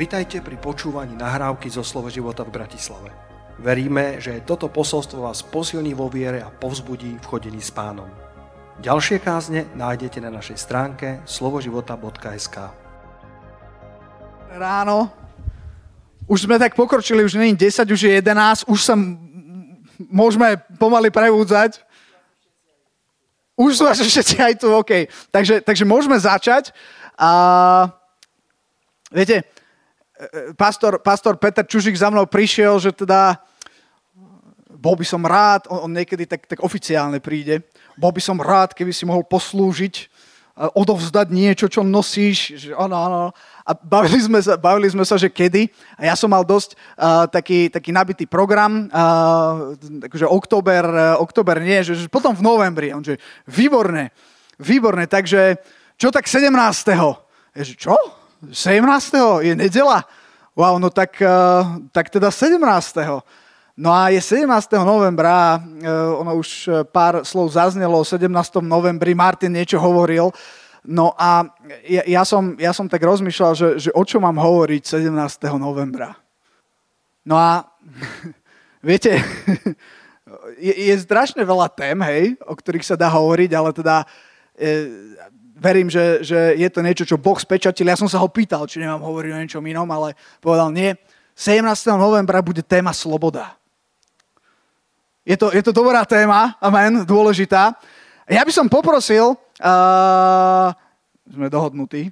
Vitajte pri počúvaní nahrávky zo Slovo života v Bratislave. Veríme, že toto posolstvo vás posilní vo viere a povzbudí v chodení s pánom. Ďalšie kázne nájdete na našej stránke slovoživota.sk Ráno. Už sme tak pokročili, už není 10, už je 11, už sa môžeme pomaly prevúdzať. Už sú až všetci aj tu, OK. Takže, takže môžeme začať. A, viete, pastor, pastor Peter Čužik za mnou prišiel, že teda bol by som rád, on, on niekedy tak, tak oficiálne príde, bol by som rád, keby si mohol poslúžiť, odovzdať niečo, čo nosíš, že áno, áno. A bavili sme sa, bavili sme sa že kedy. A ja som mal dosť uh, taký, taký nabitý program, uh, takže október, uh, október nie, že, že potom v novembri. On že výborné, výborné, takže čo tak 17. Je, čo? 17. je nedela. Wow, no tak, eh, tak teda 17. No a je 17. novembra, eh, ono už eh, pár slov zaznelo o 17. novembri, Martin niečo hovoril, no a ja, ja, som, ja som tak rozmýšľal, že, že o čo mám hovoriť 17. novembra. No a viete, je, je strašne veľa tém, hej, o ktorých sa dá hovoriť, ale teda verím, že, že je to niečo, čo Boh spečatil. Ja som sa ho pýtal, či nemám hovoriť o niečom inom, ale povedal nie. 17. novembra bude téma sloboda. Je to, je to dobrá téma, amen, dôležitá. Ja by som poprosil, uh, sme dohodnutí,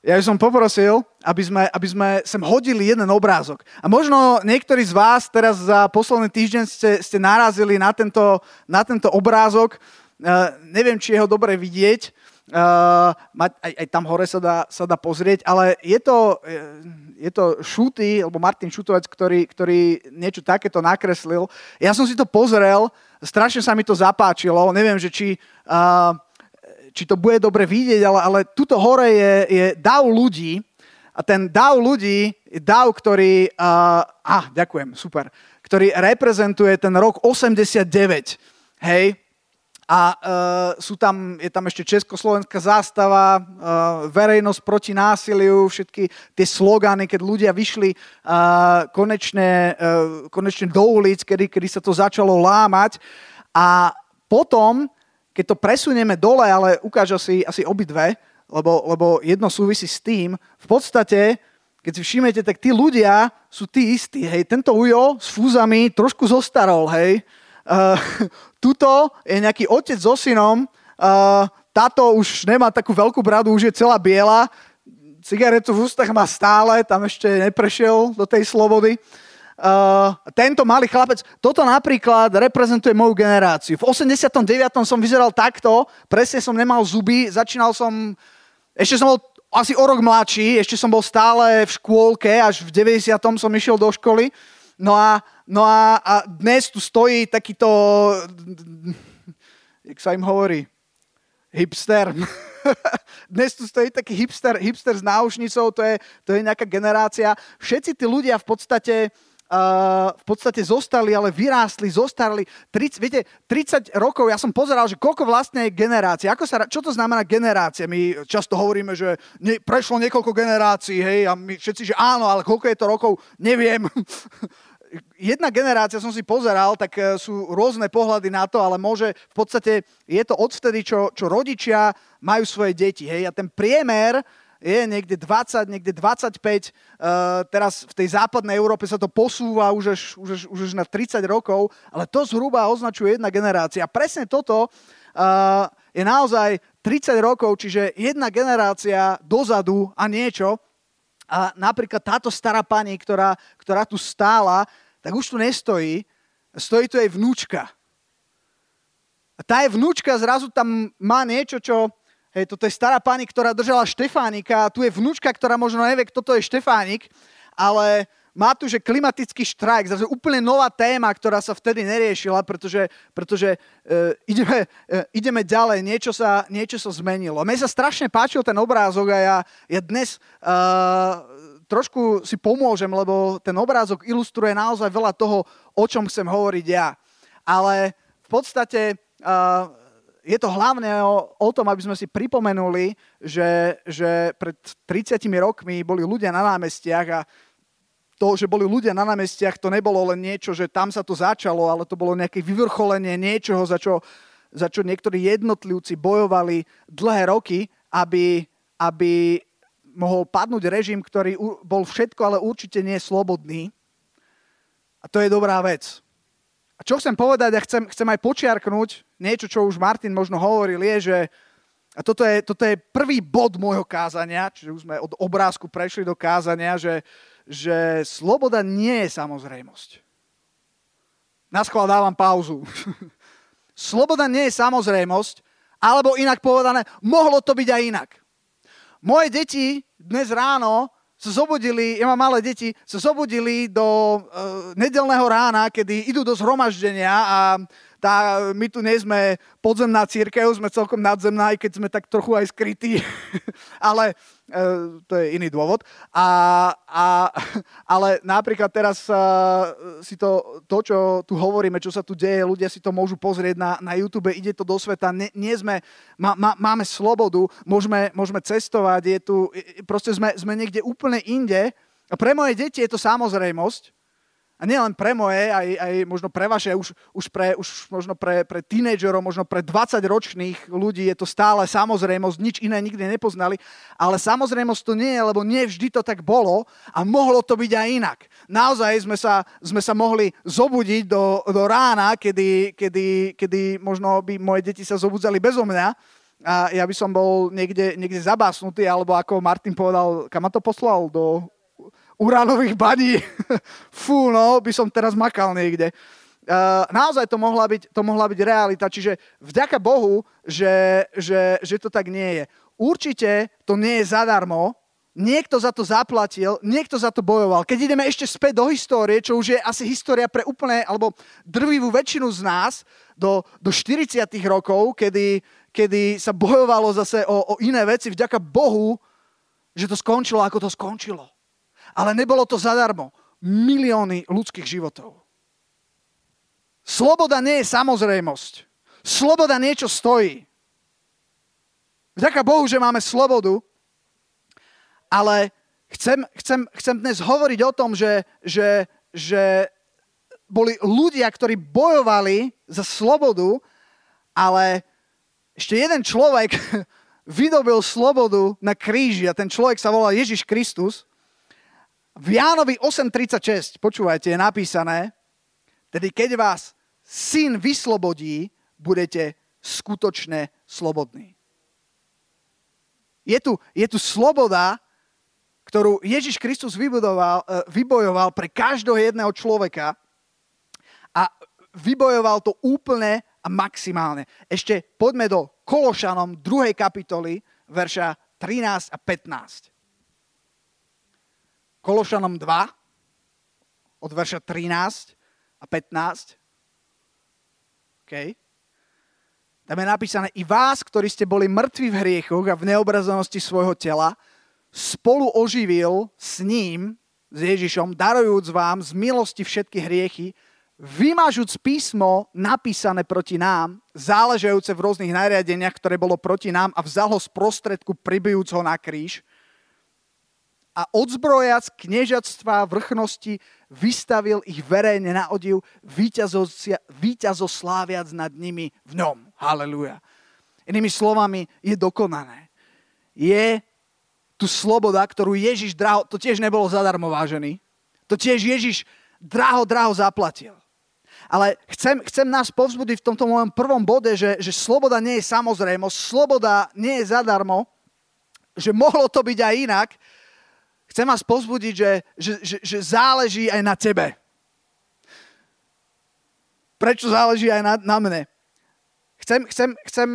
ja by som poprosil, aby sme, aby sme sem hodili jeden obrázok. A možno niektorí z vás teraz za posledný týždeň ste, ste narazili na tento, na tento obrázok. Eh, neviem, či je ho dobre vidieť, uh, aj, aj tam hore sa dá, sa dá pozrieť, ale je to, eh, je to Šuty, alebo Martin Šutovec, ktorý, ktorý niečo takéto nakreslil. Ja som si to pozrel, strašne sa mi to zapáčilo, neviem, že či, uh, či to bude dobre vidieť, ale, ale tuto hore je, je dav ľudí a ten dav ľudí je dav, ktorý, uh, ah, ďakujem, super, ktorý reprezentuje ten rok 89, hej, a uh, sú tam, je tam ešte československá zástava, uh, verejnosť proti násiliu, všetky tie slogany, keď ľudia vyšli uh, konečne, uh, konečne do ulic, kedy, kedy sa to začalo lámať. A potom, keď to presunieme dole, ale ukážu si asi obidve, lebo, lebo jedno súvisí s tým, v podstate, keď si všimnete, tak tí ľudia sú tí istí. Hej, tento ujo s fúzami trošku zostarol, hej. Uh, tuto je nejaký otec so synom, uh, táto už nemá takú veľkú bradu, už je celá biela, cigaretu v ústach má stále, tam ešte neprešiel do tej slobody. Uh, tento malý chlapec, toto napríklad reprezentuje moju generáciu. V 89. som vyzeral takto, presne som nemal zuby, začínal som, ešte som bol asi o rok mladší, ešte som bol stále v škôlke, až v 90. som išiel do školy. No a No a, a dnes tu stojí takýto, jak sa im hovorí, hipster. Dnes tu stojí taký hipster, hipster s náušnicou, to je, to je nejaká generácia. Všetci tí ľudia v podstate, uh, v podstate zostali, ale vyrástli, zostarli. 30, viete, 30 rokov, ja som pozeral, že koľko vlastne je generácia. Ako sa, čo to znamená generácia? My často hovoríme, že ne, prešlo niekoľko generácií, hej, a my všetci, že áno, ale koľko je to rokov, neviem. jedna generácia, som si pozeral, tak e, sú rôzne pohľady na to, ale môže, v podstate je to odvtedy, čo, čo rodičia majú svoje deti. Hej? A ten priemer je niekde 20, niekde 25. Uh, e, teraz v tej západnej Európe sa to posúva už až, už, až, už až na 30 rokov, ale to zhruba označuje jedna generácia. Presne toto uh, je naozaj 30 rokov, čiže jedna generácia dozadu a niečo, a napríklad táto stará pani, ktorá, ktorá tu stála, tak už tu nestojí, stojí tu jej vnúčka. A tá je vnúčka zrazu tam má niečo, čo... Hej, toto je stará pani, ktorá držala Štefánika a tu je vnúčka, ktorá možno nevie, kto to je Štefánik, ale má tu, že klimatický štrajk, zase úplne nová téma, ktorá sa vtedy neriešila, pretože, pretože uh, ideme, uh, ideme ďalej, niečo sa, niečo sa zmenilo. Mne sa strašne páčil ten obrázok a ja, ja dnes uh, trošku si pomôžem, lebo ten obrázok ilustruje naozaj veľa toho, o čom chcem hovoriť ja. Ale v podstate uh, je to hlavne o, o tom, aby sme si pripomenuli, že, že pred 30 rokmi boli ľudia na námestiach a to, že boli ľudia na námestiach, to nebolo len niečo, že tam sa to začalo, ale to bolo nejaké vyvrcholenie niečoho, za čo, za čo niektorí jednotlivci bojovali dlhé roky, aby, aby mohol padnúť režim, ktorý bol všetko, ale určite nie slobodný. A to je dobrá vec. A čo chcem povedať a chcem, chcem aj počiarknúť, niečo, čo už Martin možno hovoril, je, že a toto je, toto je prvý bod môjho kázania, čiže už sme od obrázku prešli do kázania, že, že sloboda nie je samozrejmosť. Naschvál dávam pauzu. sloboda nie je samozrejmosť, alebo inak povedané, mohlo to byť aj inak. Moje deti dnes ráno sa zobudili, ja mám malé deti, sa zobudili do uh, nedelného rána, kedy idú do zhromaždenia a tá, my tu nie sme podzemná církev, sme celkom nadzemná, aj keď sme tak trochu aj skrytí, ale e, to je iný dôvod. A, a, ale napríklad teraz e, si to, to, čo tu hovoríme, čo sa tu deje, ľudia si to môžu pozrieť na, na YouTube, ide to do sveta, nie, nie sme, má, má, máme slobodu, môžeme, môžeme cestovať, je tu, proste sme, sme niekde úplne inde. A pre moje deti je to samozrejmosť, a nielen pre moje, aj, aj možno pre vaše, už, už, pre, už možno pre, pre tínejdžerov, možno pre 20-ročných ľudí je to stále samozrejmosť, nič iné nikdy nepoznali, ale samozrejmosť to nie je, lebo nie vždy to tak bolo a mohlo to byť aj inak. Naozaj sme sa, sme sa mohli zobudiť do, do rána, kedy, kedy, kedy možno by moje deti sa zobudzali bezo mňa, a ja by som bol niekde, niekde zabásnutý, alebo ako Martin povedal, kam ma to poslal? Do uránových baní. Fú, no, by som teraz makal niekde. Uh, naozaj to mohla, byť, to mohla byť realita, čiže vďaka Bohu, že, že, že to tak nie je. Určite to nie je zadarmo, niekto za to zaplatil, niekto za to bojoval. Keď ideme ešte späť do histórie, čo už je asi história pre úplne, alebo drvivú väčšinu z nás, do, do 40 rokov, kedy, kedy sa bojovalo zase o, o iné veci, vďaka Bohu, že to skončilo, ako to skončilo. Ale nebolo to zadarmo. Milióny ľudských životov. Sloboda nie je samozrejmosť. Sloboda niečo stojí. Vďaka Bohu, že máme slobodu, ale chcem, chcem, chcem dnes hovoriť o tom, že, že, že boli ľudia, ktorí bojovali za slobodu, ale ešte jeden človek vydobil slobodu na kríži a ten človek sa volá Ježiš Kristus v Jánovi 8.36, počúvajte, je napísané, tedy keď vás syn vyslobodí, budete skutočne slobodní. Je tu, je tu sloboda, ktorú Ježiš Kristus vybudoval, e, vybojoval pre každého jedného človeka a vybojoval to úplne a maximálne. Ešte poďme do Kološanom 2. kapitoly, verša 13 a 15. Kološanom 2 od verša 13 a 15. OK. Tam je napísané, i vás, ktorí ste boli mŕtvi v hriechoch a v neobrazenosti svojho tela, spolu oživil s ním, s Ježišom, darujúc vám z milosti všetky hriechy, vymažúc písmo napísané proti nám, záležajúce v rôznych nariadeniach, ktoré bolo proti nám a vzal ho z prostredku, pribijúc ho na kríž a odzbrojac kniežatstva vrchnosti vystavil ich verejne na odiv, víťazosláviac nad nimi v ňom. Haleluja. Inými slovami, je dokonané. Je tu sloboda, ktorú Ježiš draho, to tiež nebolo zadarmo vážený, to tiež Ježiš draho, draho zaplatil. Ale chcem, chcem nás povzbudiť v tomto mojom prvom bode, že, že sloboda nie je samozrejmosť, sloboda nie je zadarmo, že mohlo to byť aj inak, Chcem vás pozbudiť, že, že, že, že záleží aj na tebe. Prečo záleží aj na, na mne? Chcem, chcem, chcem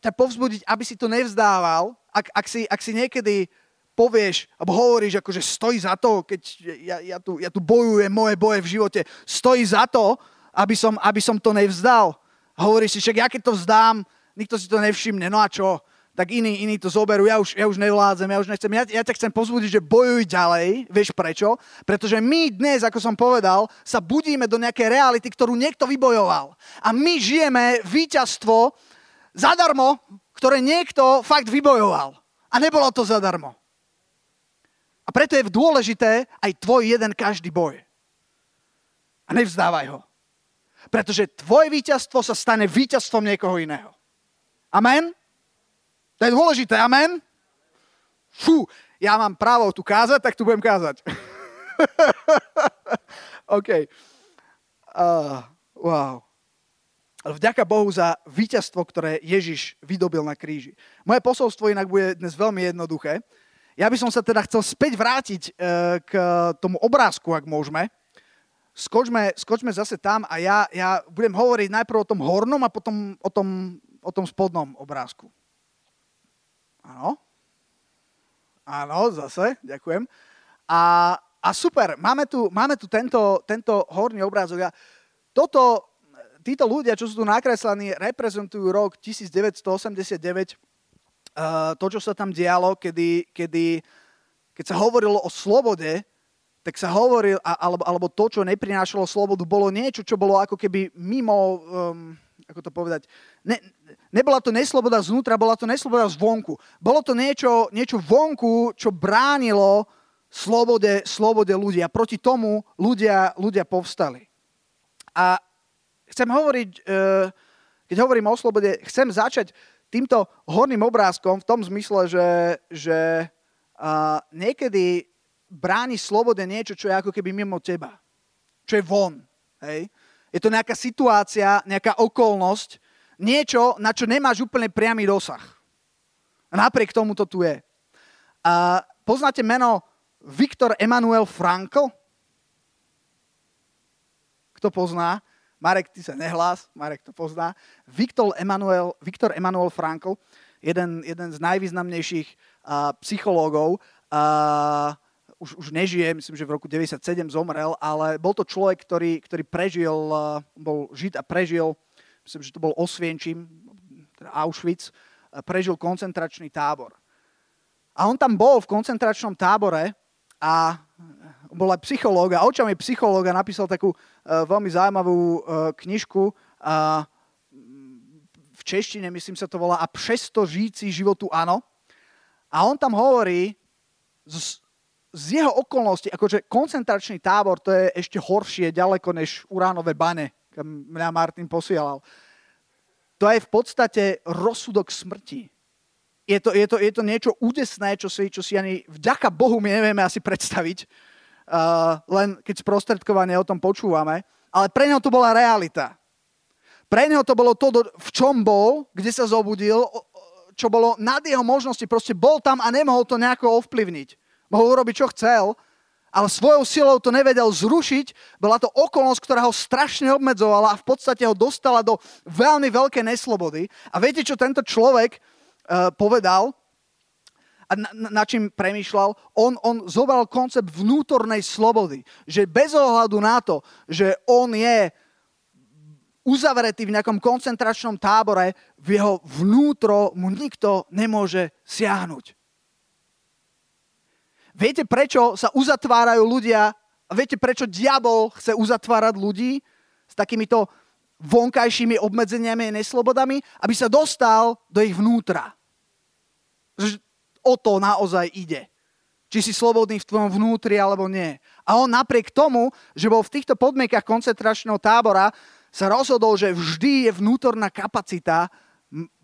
ťa povzbudiť, aby si to nevzdával, ak, ak, si, ak si niekedy povieš, alebo hovoríš, akože stojí za to, keď ja, ja, tu, ja tu bojujem moje boje v živote, stojí za to, aby som, aby som to nevzdal. Hovoríš si, však ja keď to vzdám, nikto si to nevšimne, no a čo? Tak iní, iní to zoberú, ja už, ja už nevládzem, ja už nechcem. Ja, ja ťa chcem pozbudiť, že bojuj ďalej, vieš prečo? Pretože my dnes, ako som povedal, sa budíme do nejakej reality, ktorú niekto vybojoval. A my žijeme víťazstvo zadarmo, ktoré niekto fakt vybojoval. A nebolo to zadarmo. A preto je dôležité aj tvoj jeden každý boj. A nevzdávaj ho. Pretože tvoje víťazstvo sa stane víťazstvom niekoho iného. Amen? To je dôležité, amen? Fú, ja mám právo tu kázať, tak tu budem kázať. OK. Uh, wow. Vďaka Bohu za víťazstvo, ktoré Ježiš vydobil na kríži. Moje posolstvo inak bude dnes veľmi jednoduché. Ja by som sa teda chcel späť vrátiť uh, k tomu obrázku, ak môžeme. Skočme, skočme zase tam a ja, ja budem hovoriť najprv o tom hornom a potom o tom, o tom spodnom obrázku. Áno. Áno, zase, ďakujem. A, a super, máme tu, máme tu tento, tento horný obrázok. A toto, títo ľudia, čo sú tu nakreslení, reprezentujú rok 1989, uh, to, čo sa tam dialo, kedy, kedy, keď sa hovorilo o slobode, tak sa hovoril, alebo, alebo to, čo neprinášalo slobodu, bolo niečo, čo bolo ako keby mimo, um, ako to povedať, ne, nebola to nesloboda znútra, bola to nesloboda zvonku. Bolo to niečo, niečo vonku, čo bránilo slobode, slobode ľudí. A proti tomu ľudia, ľudia povstali. A chcem hovoriť, e, keď hovorím o slobode, chcem začať týmto horným obrázkom v tom zmysle, že, že niekedy bráni slobode niečo, čo je ako keby mimo teba. Čo je von. Hej? Je to nejaká situácia, nejaká okolnosť, niečo, na čo nemáš úplne priamy dosah. Napriek tomu to tu je. A poznáte meno Viktor Emanuel Frankl? Kto pozná? Marek, ty sa nehlás, Marek to pozná. Viktor Emanuel, Viktor Emanuel Frankl, jeden, jeden z najvýznamnejších uh, psychológov, uh, už, už nežije, myslím, že v roku 97 zomrel, ale bol to človek, ktorý, ktorý prežil, eh, bol žid a prežil, myslím, že to bol Osvienčím, teda Auschwitz, eh, prežil koncentračný tábor. A on tam bol v koncentračnom tábore a bol aj psychológ a očami psychológa napísal takú uh, veľmi zaujímavú knižku uh, v češtine, myslím sa to volá A přesto žijící životu áno. A on tam hovorí z, z jeho okolností, akože koncentračný tábor, to je ešte horšie ďaleko než uránové bane, kam mňa Martin posielal. To je v podstate rozsudok smrti. Je to, je to, je to niečo údesné, čo si, čo si ani vďaka Bohu my nevieme asi predstaviť, uh, len keď sprostredkovane o tom počúvame. Ale pre neho to bola realita. Pre neho to bolo to, v čom bol, kde sa zobudil, čo bolo nad jeho možnosti. Proste bol tam a nemohol to nejako ovplyvniť. Mohol urobiť, čo chcel, ale svojou silou to nevedel zrušiť. Bola to okolnosť, ktorá ho strašne obmedzovala a v podstate ho dostala do veľmi veľkej neslobody. A viete, čo tento človek uh, povedal? A na čím premýšľal? On, on zobral koncept vnútornej slobody. Že bez ohľadu na to, že on je uzavretý v nejakom koncentračnom tábore, v jeho vnútro mu nikto nemôže siahnuť. Viete, prečo sa uzatvárajú ľudia? Viete, prečo diabol chce uzatvárať ľudí s takýmito vonkajšími obmedzeniami a neslobodami? Aby sa dostal do ich vnútra. O to naozaj ide. Či si slobodný v tvojom vnútri alebo nie. A on napriek tomu, že bol v týchto podmienkach koncentračného tábora, sa rozhodol, že vždy je vnútorná kapacita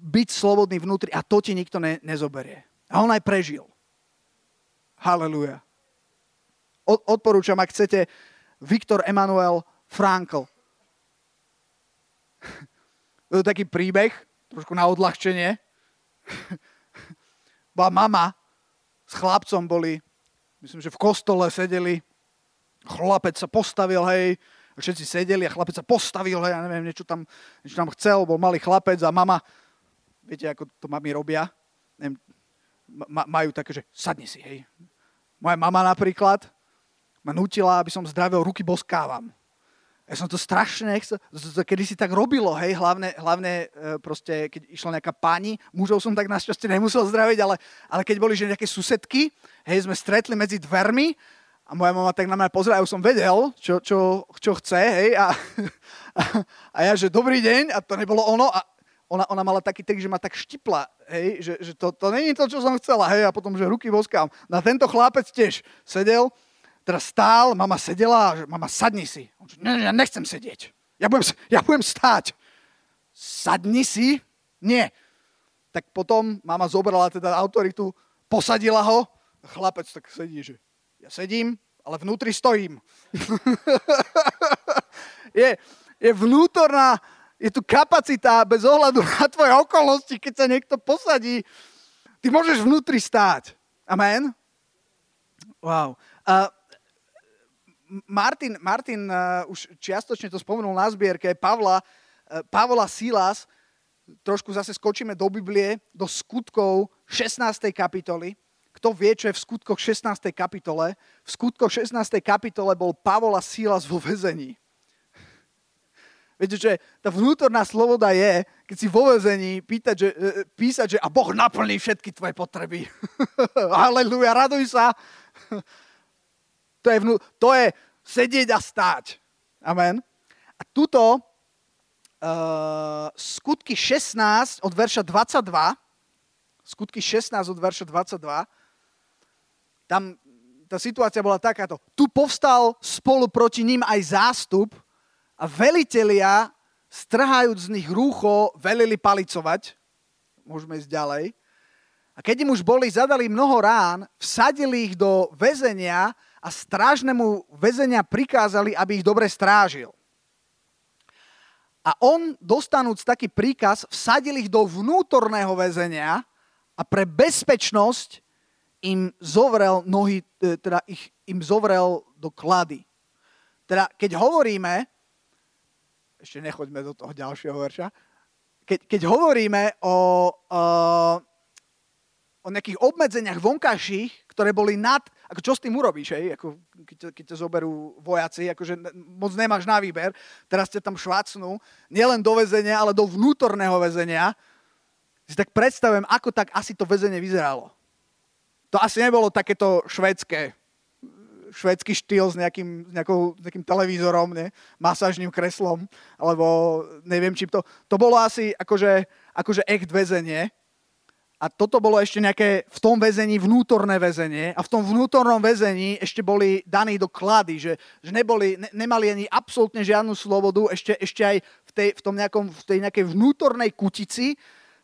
byť slobodný vnútri a to ti nikto ne, nezoberie. A on aj prežil. Haleluja. Odporúčam, ak chcete, Viktor Emanuel Frankl. To je taký príbeh, trošku na odľahčenie. Bola mama s chlapcom boli, myslím, že v kostole sedeli, chlapec sa postavil, hej, všetci sedeli a chlapec sa postavil, hej, ja neviem, niečo tam, niečo tam chcel, bol malý chlapec a mama, viete, ako to mami robia, neviem, majú také, že sadni si, hej, moja mama napríklad ma nutila, aby som zdravil ruky boskávam. Ja som to strašne nechcel, kedy si tak robilo, hej, hlavne, hlavne e, proste, keď išla nejaká pani, mužov som tak našťastie nemusel zdraviť, ale, ale keď boli že nejaké susedky, hej, sme stretli medzi dvermi a moja mama tak na mňa pozrela, ja už som vedel, čo, čo, čo chce, hej, a, a, a ja, že dobrý deň, a to nebolo ono, a ona, ona mala taký trik, že ma tak štipla, hej, že, že to, to není to, čo som chcela, hej, a potom, že ruky boskám. Na tento chlapec tiež sedel, teraz stál, mama sedela, že mama, sadni si. On že, ne, ja nechcem sedieť. Ja budem, ja budem stáť. Sadni si? Nie. Tak potom mama zobrala teda autoritu, posadila ho, chlapec tak sedí, že ja sedím, ale vnútri stojím. je, je vnútorná, je tu kapacita bez ohľadu na tvoje okolnosti, keď sa niekto posadí. Ty môžeš vnútri stáť. Amen? Wow. Uh, Martin, Martin uh, už čiastočne to spomenul na zbierke, Pavla, uh, Pavla Silas, trošku zase skočíme do Biblie, do skutkov 16. kapitoly. Kto vie, čo je v skutkoch 16. kapitole? V skutkoch 16. kapitole bol Pavla Silas vo vezení. Viete, že tá vnútorná sloboda je, keď si vo vezení pýtať, že, e, písať, že a Boh naplní všetky tvoje potreby. Aleluja, raduj sa. to, je vnú, to je sedieť a stáť. Amen. A tuto uh, skutky 16 od verša 22, skutky 16 od verša 22, tam tá situácia bola takáto. Tu povstal spolu proti ním aj zástup, a velitelia, strhajúc z nich rúcho, velili palicovať. Môžeme ísť ďalej. A keď im už boli, zadali mnoho rán, vsadili ich do väzenia a strážnemu väzenia prikázali, aby ich dobre strážil. A on, dostanúc taký príkaz, vsadil ich do vnútorného väzenia a pre bezpečnosť im zovrel nohy, e, teda ich, im zovrel do klady. Teda keď hovoríme, ešte nechoďme do toho ďalšieho verša, keď, keď hovoríme o, o, o nejakých obmedzeniach vonkajších, ktoré boli nad, ako čo s tým urobíš, hej? Ako, keď, keď ťa zoberú vojaci, akože moc nemáš na výber, teraz ťa tam švácnú, nielen do väzenia, ale do vnútorného väzenia, si tak predstavujem, ako tak asi to väzenie vyzeralo. To asi nebolo takéto švedské, švedský štýl s nejakým, s nejakou, nejakým televízorom, ne? masážnym kreslom, alebo neviem, či to... To bolo asi akože, akože echt väzenie. A toto bolo ešte nejaké v tom väzení vnútorné väzenie a v tom vnútornom väzení ešte boli daní do klady, že, že neboli, ne, nemali ani absolútne žiadnu slobodu, ešte, ešte aj v tej, v, tom nejakom, v tej nejakej vnútornej kutici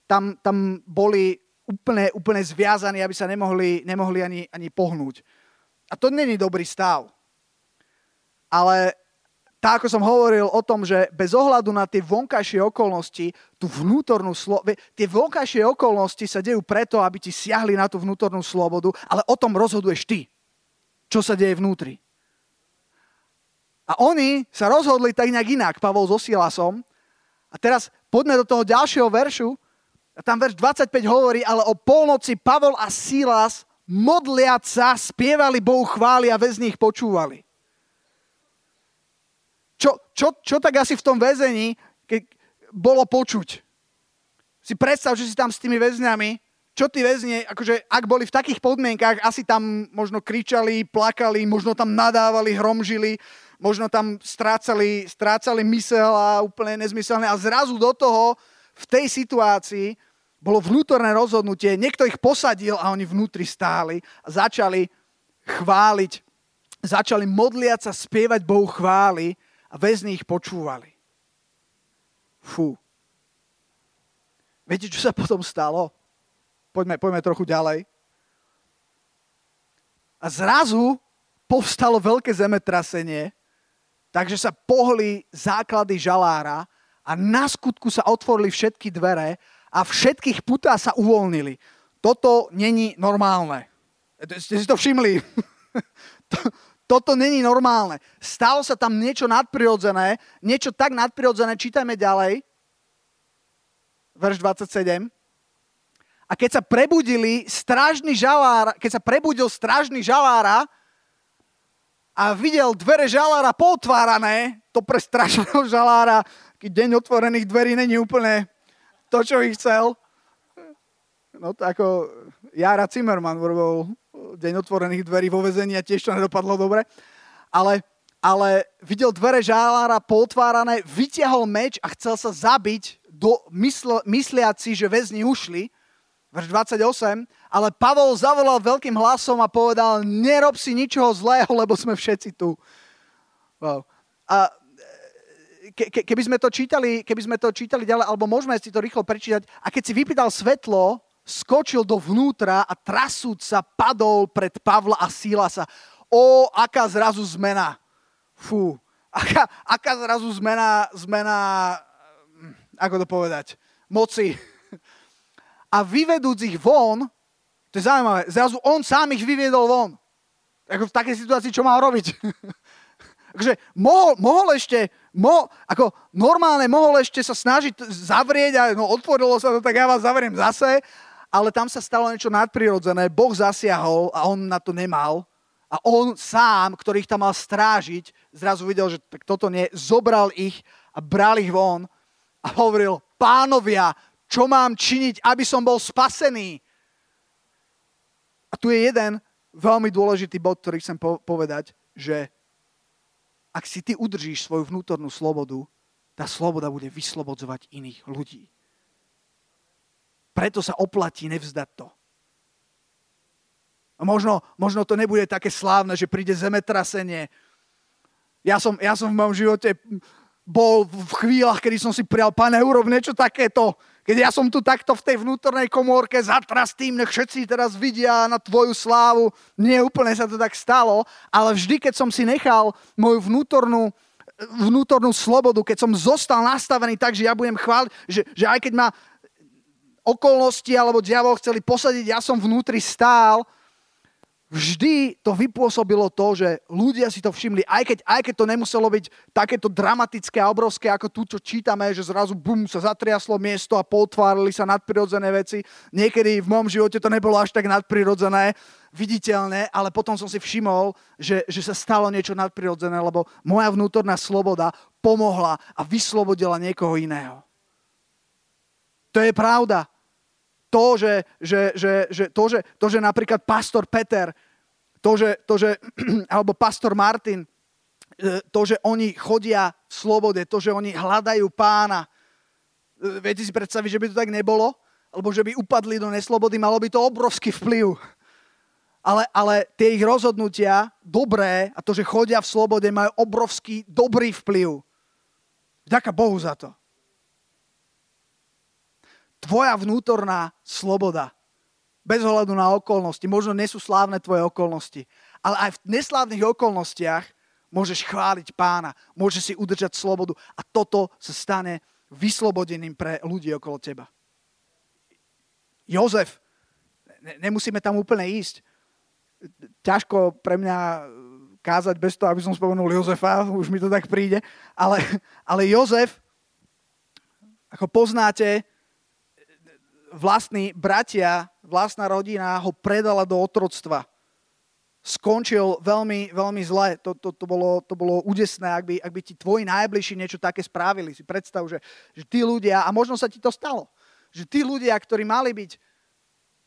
tam, tam boli úplne, úplne zviazaní, aby sa nemohli, nemohli ani, ani pohnúť. A to není dobrý stav. Ale tak, ako som hovoril o tom, že bez ohľadu na tie vonkajšie okolnosti, tú vnútornú slobodu, tie vonkajšie okolnosti sa dejú preto, aby ti siahli na tú vnútornú slobodu, ale o tom rozhoduješ ty, čo sa deje vnútri. A oni sa rozhodli tak nejak inak, Pavol so Silasom. A teraz poďme do toho ďalšieho veršu. A tam verš 25 hovorí, ale o polnoci Pavol a Silas modliať sa, spievali Bohu chváli a väzni ich počúvali. Čo, čo, čo tak asi v tom väzení keď bolo počuť? Si predstav, že si tam s tými väzňami, čo tí väzni, akože ak boli v takých podmienkách, asi tam možno kričali, plakali, možno tam nadávali, hromžili, možno tam strácali, strácali mysel a úplne nezmyselné. A zrazu do toho, v tej situácii, bolo vnútorné rozhodnutie, niekto ich posadil a oni vnútri stáli a začali chváliť, začali modliať sa, spievať Bohu chvály a väzni ich počúvali. Fú. Viete, čo sa potom stalo? Poďme, poďme trochu ďalej. A zrazu povstalo veľké zemetrasenie, takže sa pohli základy žalára a na skutku sa otvorili všetky dvere a všetkých putá sa uvoľnili. Toto není normálne. Ste si to všimli? Toto není normálne. Stalo sa tam niečo nadprirodzené, niečo tak nadprirodzené, čítajme ďalej. Verš 27. A keď sa prebudili strážny žalár, keď sa prebudil strážny žalára a videl dvere žalára potvárané, to pre strážneho žalára, keď deň otvorených dverí není úplne to, čo ich chcel. No to ako Jara Zimmerman urobil deň otvorených dverí vo vezení a tiež to nedopadlo dobre. Ale, ale videl dvere žálára potvárané, vytiahol meč a chcel sa zabiť do, mysl, mysliaci, že väzni ušli, verš 28, ale Pavol zavolal veľkým hlasom a povedal, nerob si ničoho zlého, lebo sme všetci tu. Wow. A ke, ke, keby, sme to čítali, keby sme to čítali ďalej, alebo môžeme si to rýchlo prečítať, a keď si vypýtal svetlo, skočil dovnútra a trasúc sa padol pred Pavla a Sílasa. O, aká zrazu zmena. Fú, aká, aká zrazu zmena, zmena, hm, ako to povedať, moci a vyvedúc ich von, to je zaujímavé, zrazu on sám ich vyviedol von. Ako v takej situácii, čo mal robiť? Takže mohol, mohol ešte, mo, ako normálne mohol ešte sa snažiť zavrieť a no, otvorilo sa to, tak ja vás zavriem zase, ale tam sa stalo niečo nadprirodzené, Boh zasiahol a on na to nemal. A on sám, ktorý ich tam mal strážiť, zrazu videl, že tak toto nie, zobral ich a bral ich von a hovoril, pánovia, čo mám činiť, aby som bol spasený? A tu je jeden veľmi dôležitý bod, ktorý chcem povedať, že ak si ty udržíš svoju vnútornú slobodu, tá sloboda bude vyslobodzovať iných ľudí. Preto sa oplatí nevzdať to. Možno, možno to nebude také slávne, že príde zemetrasenie. Ja som, ja som v mojom živote bol v chvíľach, kedy som si prijal, pane, urob niečo takéto. Keď ja som tu takto v tej vnútornej komórke zatrastým, nech všetci teraz vidia na tvoju slávu. Nie úplne sa to tak stalo, ale vždy, keď som si nechal moju vnútornú, vnútornú slobodu, keď som zostal nastavený tak, že ja budem chváliť, že, že aj keď ma okolnosti alebo diavol chceli posadiť, ja som vnútri stál, vždy to vypôsobilo to, že ľudia si to všimli, aj keď, aj keď to nemuselo byť takéto dramatické a obrovské, ako tu, čo čítame, že zrazu bum, sa zatriaslo miesto a potvárali sa nadprirodzené veci. Niekedy v mojom živote to nebolo až tak nadprirodzené, viditeľné, ale potom som si všimol, že, že sa stalo niečo nadprirodzené, lebo moja vnútorná sloboda pomohla a vyslobodila niekoho iného. To je pravda to, že, že, že, že, to, že, to, že napríklad pastor Peter, to, že, to, že, alebo pastor Martin, e, to, že oni chodia v slobode, to, že oni hľadajú pána. E, viete si predstaviť, že by to tak nebolo? Alebo že by upadli do neslobody, malo by to obrovský vplyv. Ale, ale tie ich rozhodnutia, dobré, a to, že chodia v slobode, majú obrovský dobrý vplyv. Ďaká Bohu za to tvoja vnútorná sloboda. Bez ohľadu na okolnosti. Možno nie sú slávne tvoje okolnosti. Ale aj v neslávnych okolnostiach môžeš chváliť pána. Môžeš si udržať slobodu. A toto sa stane vyslobodeným pre ľudí okolo teba. Jozef, nemusíme tam úplne ísť. Ťažko pre mňa kázať bez toho, aby som spomenul Jozefa, už mi to tak príde. Ale, ale Jozef, ako poznáte, vlastní bratia, vlastná rodina ho predala do otroctva. Skončil veľmi, veľmi zle. To, to, to, bolo, to bolo údesné, ak by, ak by ti tvoji najbližší niečo také spravili. Si predstav, že, že tí ľudia, a možno sa ti to stalo, že tí ľudia, ktorí mali byť,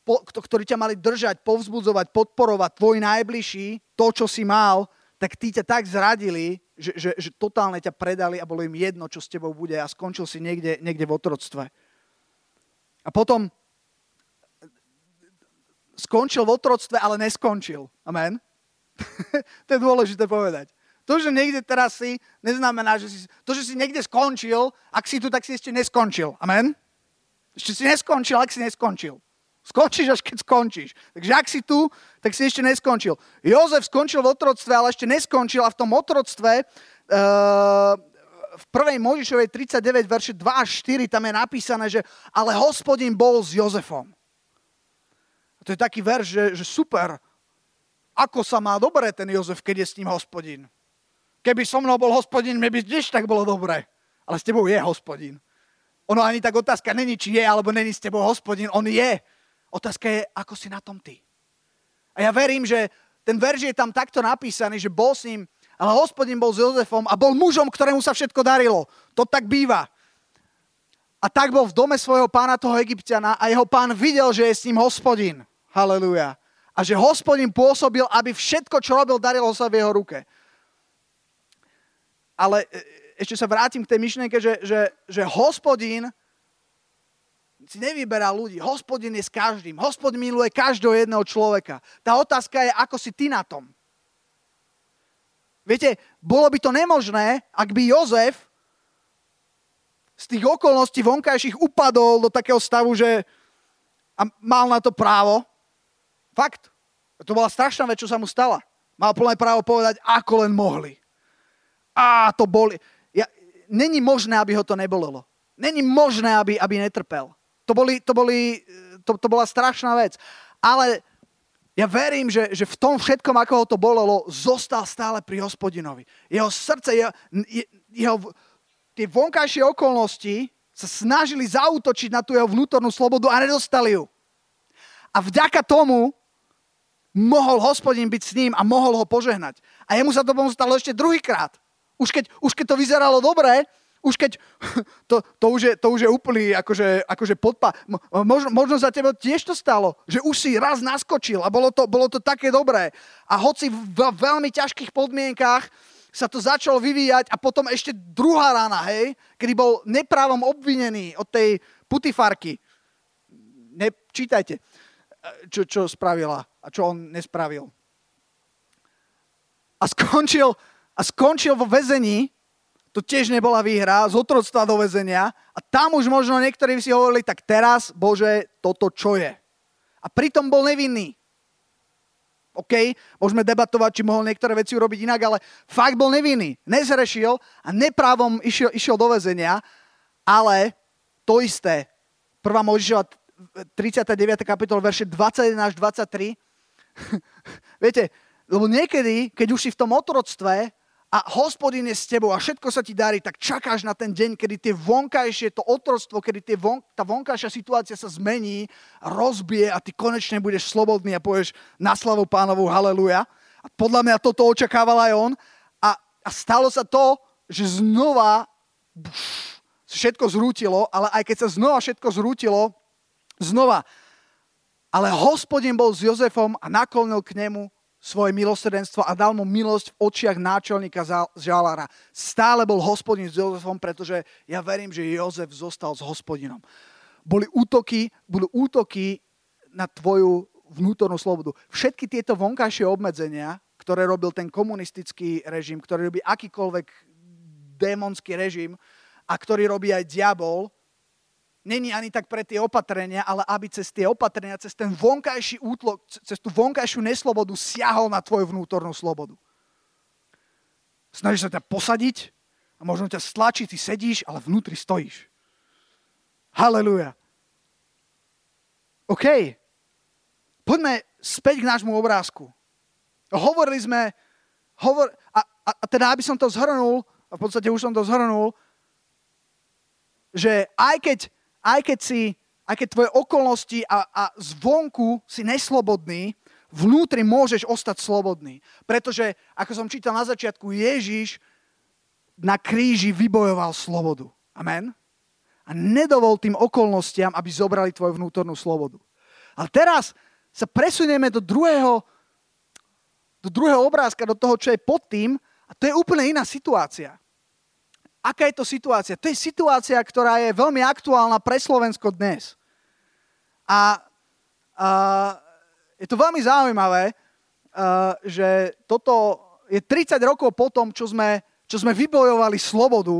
po, ktorí ťa mali držať, povzbudzovať, podporovať, tvoj najbližší, to, čo si mal, tak tí ťa tak zradili, že, že, že totálne ťa predali a bolo im jedno, čo s tebou bude a skončil si niekde, niekde v otroctve. A potom skončil v otroctve, ale neskončil. Amen. to je dôležité povedať. To, že niekde teraz si, neznamená, že si... To, že si niekde skončil, ak si tu, tak si ešte neskončil. Amen. Ešte si neskončil, ak si neskončil. Skončíš, až keď skončíš. Takže ak si tu, tak si ešte neskončil. Jozef skončil v otroctve, ale ešte neskončil a v tom otroctve uh, v 1. Možišovej 39, verše 2 až 4, tam je napísané, že ale hospodin bol s Jozefom. A to je taký verš, že, že super, ako sa má dobre ten Jozef, keď je s ním hospodin. Keby so mnou bol hospodin, mne by tiež tak bolo dobre. Ale s tebou je hospodin. Ono ani tak otázka není, či je alebo není s tebou hospodin. On je. Otázka je, ako si na tom ty. A ja verím, že ten verš je tam takto napísaný, že bol s ním ale hospodin bol s Jozefom a bol mužom, ktorému sa všetko darilo. To tak býva. A tak bol v dome svojho pána toho egyptiana a jeho pán videl, že je s ním hospodin. Halelúja. A že hospodin pôsobil, aby všetko, čo robil, darilo sa v jeho ruke. Ale e, ešte sa vrátim k tej myšlienke, že, že, že hospodin si nevyberá ľudí. Hospodin je s každým. Hospodin miluje každého jedného človeka. Tá otázka je, ako si ty na tom. Viete, bolo by to nemožné, ak by Jozef z tých okolností vonkajších upadol do takého stavu, že a mal na to právo. Fakt. To bola strašná vec, čo sa mu stala. Mal plné právo povedať, ako len mohli. A to boli. Ja, není možné, aby ho to nebolelo. Není možné, aby, aby netrpel. To, boli, to, boli, to, to bola strašná vec. Ale ja verím, že, že v tom všetkom, ako ho to bolelo, zostal stále pri hospodinovi. Jeho srdce, jeho, jeho, tie vonkajšie okolnosti sa snažili zautočiť na tú jeho vnútornú slobodu a nedostali ju. A vďaka tomu mohol hospodin byť s ním a mohol ho požehnať. A jemu sa to stalo ešte druhýkrát. Už keď, už keď to vyzeralo dobre, už keď, to, to, už, je, to už je úplný akože, akože podpa. Možno, možno za teba tiež to stalo, že už si raz naskočil a bolo to, bolo to také dobré. A hoci v veľmi ťažkých podmienkách sa to začalo vyvíjať a potom ešte druhá rána, hej, kedy bol neprávom obvinený od tej putifarky. Nečítajte, čo, čo spravila a čo on nespravil. A skončil, a skončil vo väzení to tiež nebola výhra, z otroctva do väzenia a tam už možno niektorí si hovorili, tak teraz, Bože, toto čo je? A pritom bol nevinný. OK, môžeme debatovať, či mohol niektoré veci urobiť inak, ale fakt bol nevinný. Nezrešil a neprávom išiel, išiel do väzenia, ale to isté. Prvá Mojžišova 39. kapitol, verše 21 až 23. Viete, lebo niekedy, keď už si v tom otroctve, a hospodin je s tebou a všetko sa ti darí, tak čakáš na ten deň, kedy tie vonkajšie, to otroctvo, kedy tie von, tá vonkajšia situácia sa zmení, rozbije a ty konečne budeš slobodný a povieš na slavu pánovu haleluja. A podľa mňa toto očakával aj on. A, a stalo sa to, že znova buf, všetko zrútilo, ale aj keď sa znova všetko zrútilo, znova. Ale hospodin bol s Jozefom a naklonil k nemu svoje milosrdenstvo a dal mu milosť v očiach náčelníka žalára. Stále bol hospodin s Jozefom, pretože ja verím, že Jozef zostal s hospodinom. Boli útoky, boli útoky na tvoju vnútornú slobodu. Všetky tieto vonkajšie obmedzenia, ktoré robil ten komunistický režim, ktorý robí akýkoľvek démonský režim a ktorý robí aj diabol, není ani tak pre tie opatrenia, ale aby cez tie opatrenia, cez ten vonkajší útlok, cez tú vonkajšiu neslobodu siahol na tvoju vnútornú slobodu. Snažíš sa ťa posadiť a možno ťa stlačí, ty sedíš, ale vnútri stojíš. Haleluja. OK. Poďme späť k nášmu obrázku. Hovorili sme, hovor, a, a, a teda aby som to zhrnul, a v podstate už som to zhrnul, že aj keď aj keď, si, aj keď tvoje okolnosti a, a zvonku si neslobodný, vnútri môžeš ostať slobodný. Pretože, ako som čítal na začiatku, Ježiš na kríži vybojoval slobodu. Amen? A nedovol tým okolnostiam, aby zobrali tvoju vnútornú slobodu. Ale teraz sa presunieme do druhého, do druhého obrázka, do toho, čo je pod tým, a to je úplne iná situácia. Aká je to situácia? To je situácia, ktorá je veľmi aktuálna pre Slovensko dnes. A, a je to veľmi zaujímavé, a, že toto je 30 rokov po tom, čo sme, čo sme vybojovali slobodu,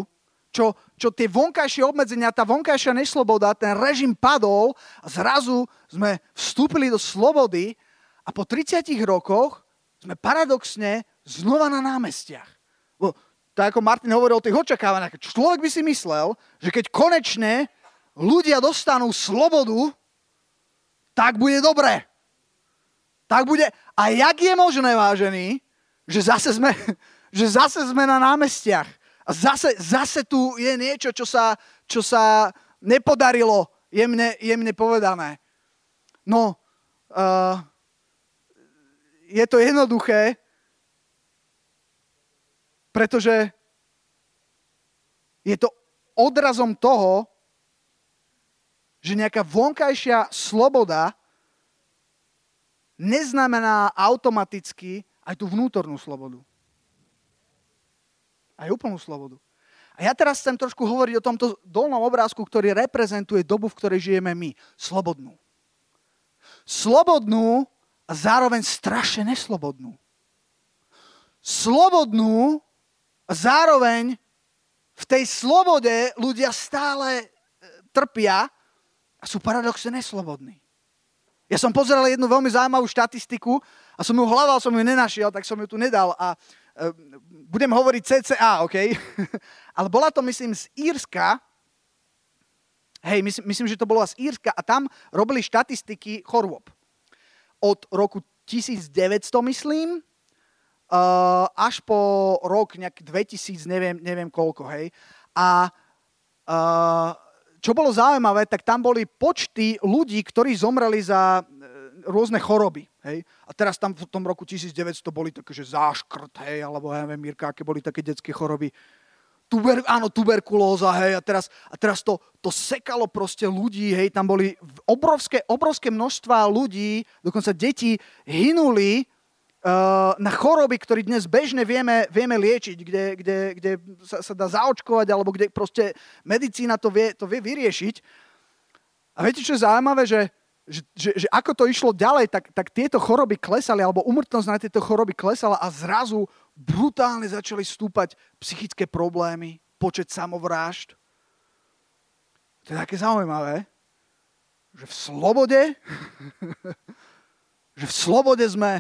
čo, čo tie vonkajšie obmedzenia, tá vonkajšia nesloboda, ten režim padol a zrazu sme vstúpili do slobody a po 30 rokoch sme paradoxne znova na námestiach tak ako Martin hovoril o tých očakávaniach, človek by si myslel, že keď konečne ľudia dostanú slobodu, tak bude dobre. Tak bude. A jak je možné, vážený, že zase sme, že zase sme na námestiach. A zase, zase tu je niečo, čo sa, čo sa nepodarilo, jemne, jemne povedané. No, uh, je to jednoduché, pretože je to odrazom toho, že nejaká vonkajšia sloboda neznamená automaticky aj tú vnútornú slobodu. Aj úplnú slobodu. A ja teraz chcem trošku hovoriť o tomto dolnom obrázku, ktorý reprezentuje dobu, v ktorej žijeme my. Slobodnú. Slobodnú a zároveň strašne neslobodnú. Slobodnú zároveň v tej slobode ľudia stále e, trpia a sú paradoxne neslobodní. Ja som pozeral jednu veľmi zaujímavú štatistiku a som ju hľadal, som ju nenašiel, tak som ju tu nedal. A e, budem hovoriť CCA, OK? Ale bola to, myslím, z Írska. Hej, myslím, myslím, že to bolo z Írska a tam robili štatistiky chorôb. Od roku 1900, myslím, uh, až po rok nejak 2000, neviem, neviem koľko, hej. A uh, čo bolo zaujímavé, tak tam boli počty ľudí, ktorí zomreli za e, rôzne choroby. Hej? A teraz tam v tom roku 1900 boli také, že záškrt, hej, alebo ja neviem, Mirka, aké boli také detské choroby. Tuber, áno, tuberkulóza, hej, a teraz, a teraz to, to sekalo proste ľudí, hej, tam boli obrovské, obrovské množstva ľudí, dokonca deti hynuli Eh, na choroby, ktoré dnes bežne vieme, vieme liečiť, kde, kde, kde sa, sa dá zaočkovať, alebo kde proste medicína to vie, to vie vyriešiť. A viete, čo je zaujímavé, že, že, že, že ako to išlo ďalej, tak, tak tieto choroby klesali, alebo umrtnosť na tieto choroby klesala a zrazu brutálne začali stúpať psychické problémy, počet samovrážd. To je také zaujímavé, že v slobode, že v slobode sme,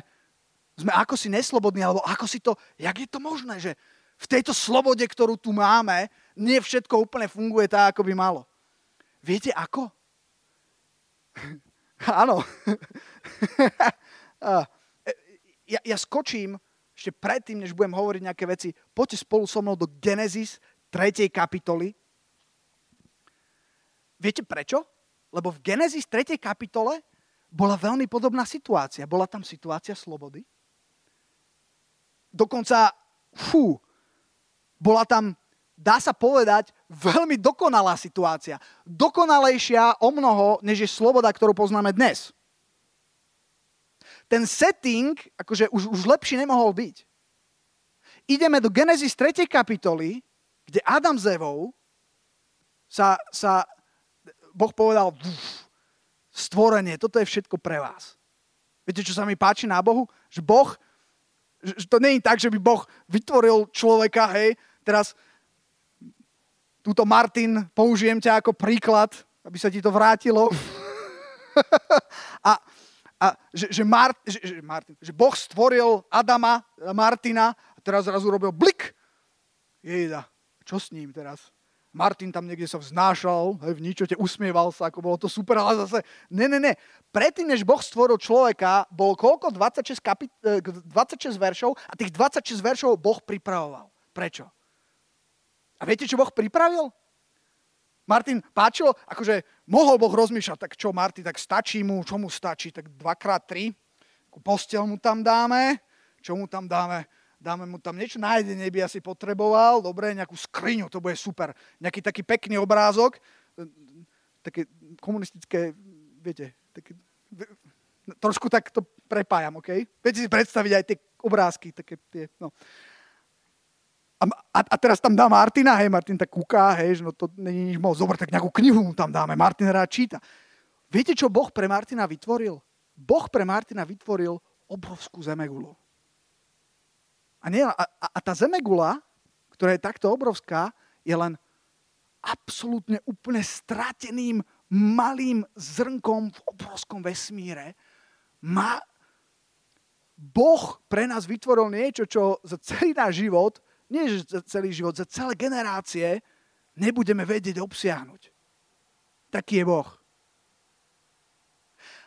sme ako si neslobodní, alebo ako si to, jak je to možné, že v tejto slobode, ktorú tu máme, nie všetko úplne funguje tak, ako by malo. Viete ako? Áno. ja, ja skočím ešte predtým, než budem hovoriť nejaké veci. Poďte spolu so mnou do Genesis 3. kapitoly. Viete prečo? Lebo v Genesis 3. kapitole bola veľmi podobná situácia. Bola tam situácia slobody dokonca, fú, bola tam, dá sa povedať, veľmi dokonalá situácia. Dokonalejšia o mnoho, než je sloboda, ktorú poznáme dnes. Ten setting, akože už, už lepší nemohol byť. Ideme do Genesis 3. kapitoly, kde Adam s Evou sa, sa Boh povedal, stvorenie, toto je všetko pre vás. Viete, čo sa mi páči na Bohu? Že Boh to nie je tak, že by Boh vytvoril človeka, hej, teraz túto Martin, použijem ťa ako príklad, aby sa ti to vrátilo. a a že, že, Mart, že, že, Martin, že Boh stvoril Adama, Martina a teraz zrazu robil blik. Jejda, čo s ním teraz? Martin tam niekde sa vznášal, hej, v ničote usmieval sa, ako bolo to super, ale zase, ne, ne, ne. Predtým, než Boh stvoril človeka, bolo koľko? 26, kapit- 26 e, veršov a tých 26 veršov Boh pripravoval. Prečo? A viete, čo Boh pripravil? Martin, páčilo, akože mohol Boh rozmýšľať, tak čo Martin, tak stačí mu, čo mu stačí, tak dvakrát tri, postel mu tam dáme, čo mu tam dáme, dáme mu tam niečo jedenie by asi potreboval, dobre, nejakú skriňu, to bude super. Nejaký taký pekný obrázok, také komunistické, viete, také, trošku tak to prepájam, OK? Viete si predstaviť aj tie obrázky, také tie, no. A, a, a teraz tam dá Martina, hej, Martin tak kúká, hej, že no to není nič moc. Dobre, tak nejakú knihu mu tam dáme, Martin rád číta. Viete, čo Boh pre Martina vytvoril? Boh pre Martina vytvoril obrovskú zemegulu. Nie, a, a tá zemegula, ktorá je takto obrovská, je len absolútne úplne strateným malým zrnkom v obrovskom vesmíre. Má, boh pre nás vytvoril niečo, čo za celý náš život, nie za celý život, za celé generácie nebudeme vedieť obsiahnuť. Taký je Boh.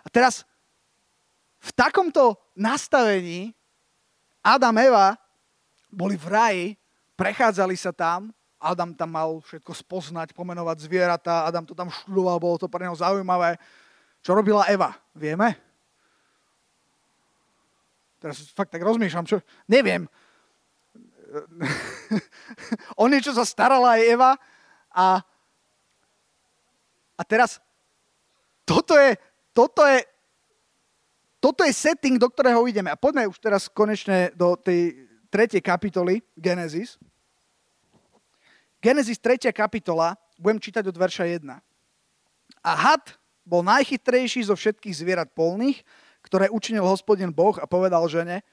A teraz v takomto nastavení Adam, Eva boli v raji, prechádzali sa tam, Adam tam mal všetko spoznať, pomenovať zvieratá, Adam to tam študoval, bolo to pre neho zaujímavé. Čo robila Eva? Vieme? Teraz fakt tak rozmýšľam, čo... Neviem. o niečo sa starala aj Eva a, a teraz toto je, toto je toto je setting, do ktorého ideme. A poďme už teraz konečne do tej tretej kapitoly Genesis. Genesis 3. kapitola, budem čítať od verša 1. A had bol najchytrejší zo všetkých zvierat polných, ktoré učinil hospodin Boh a povedal žene,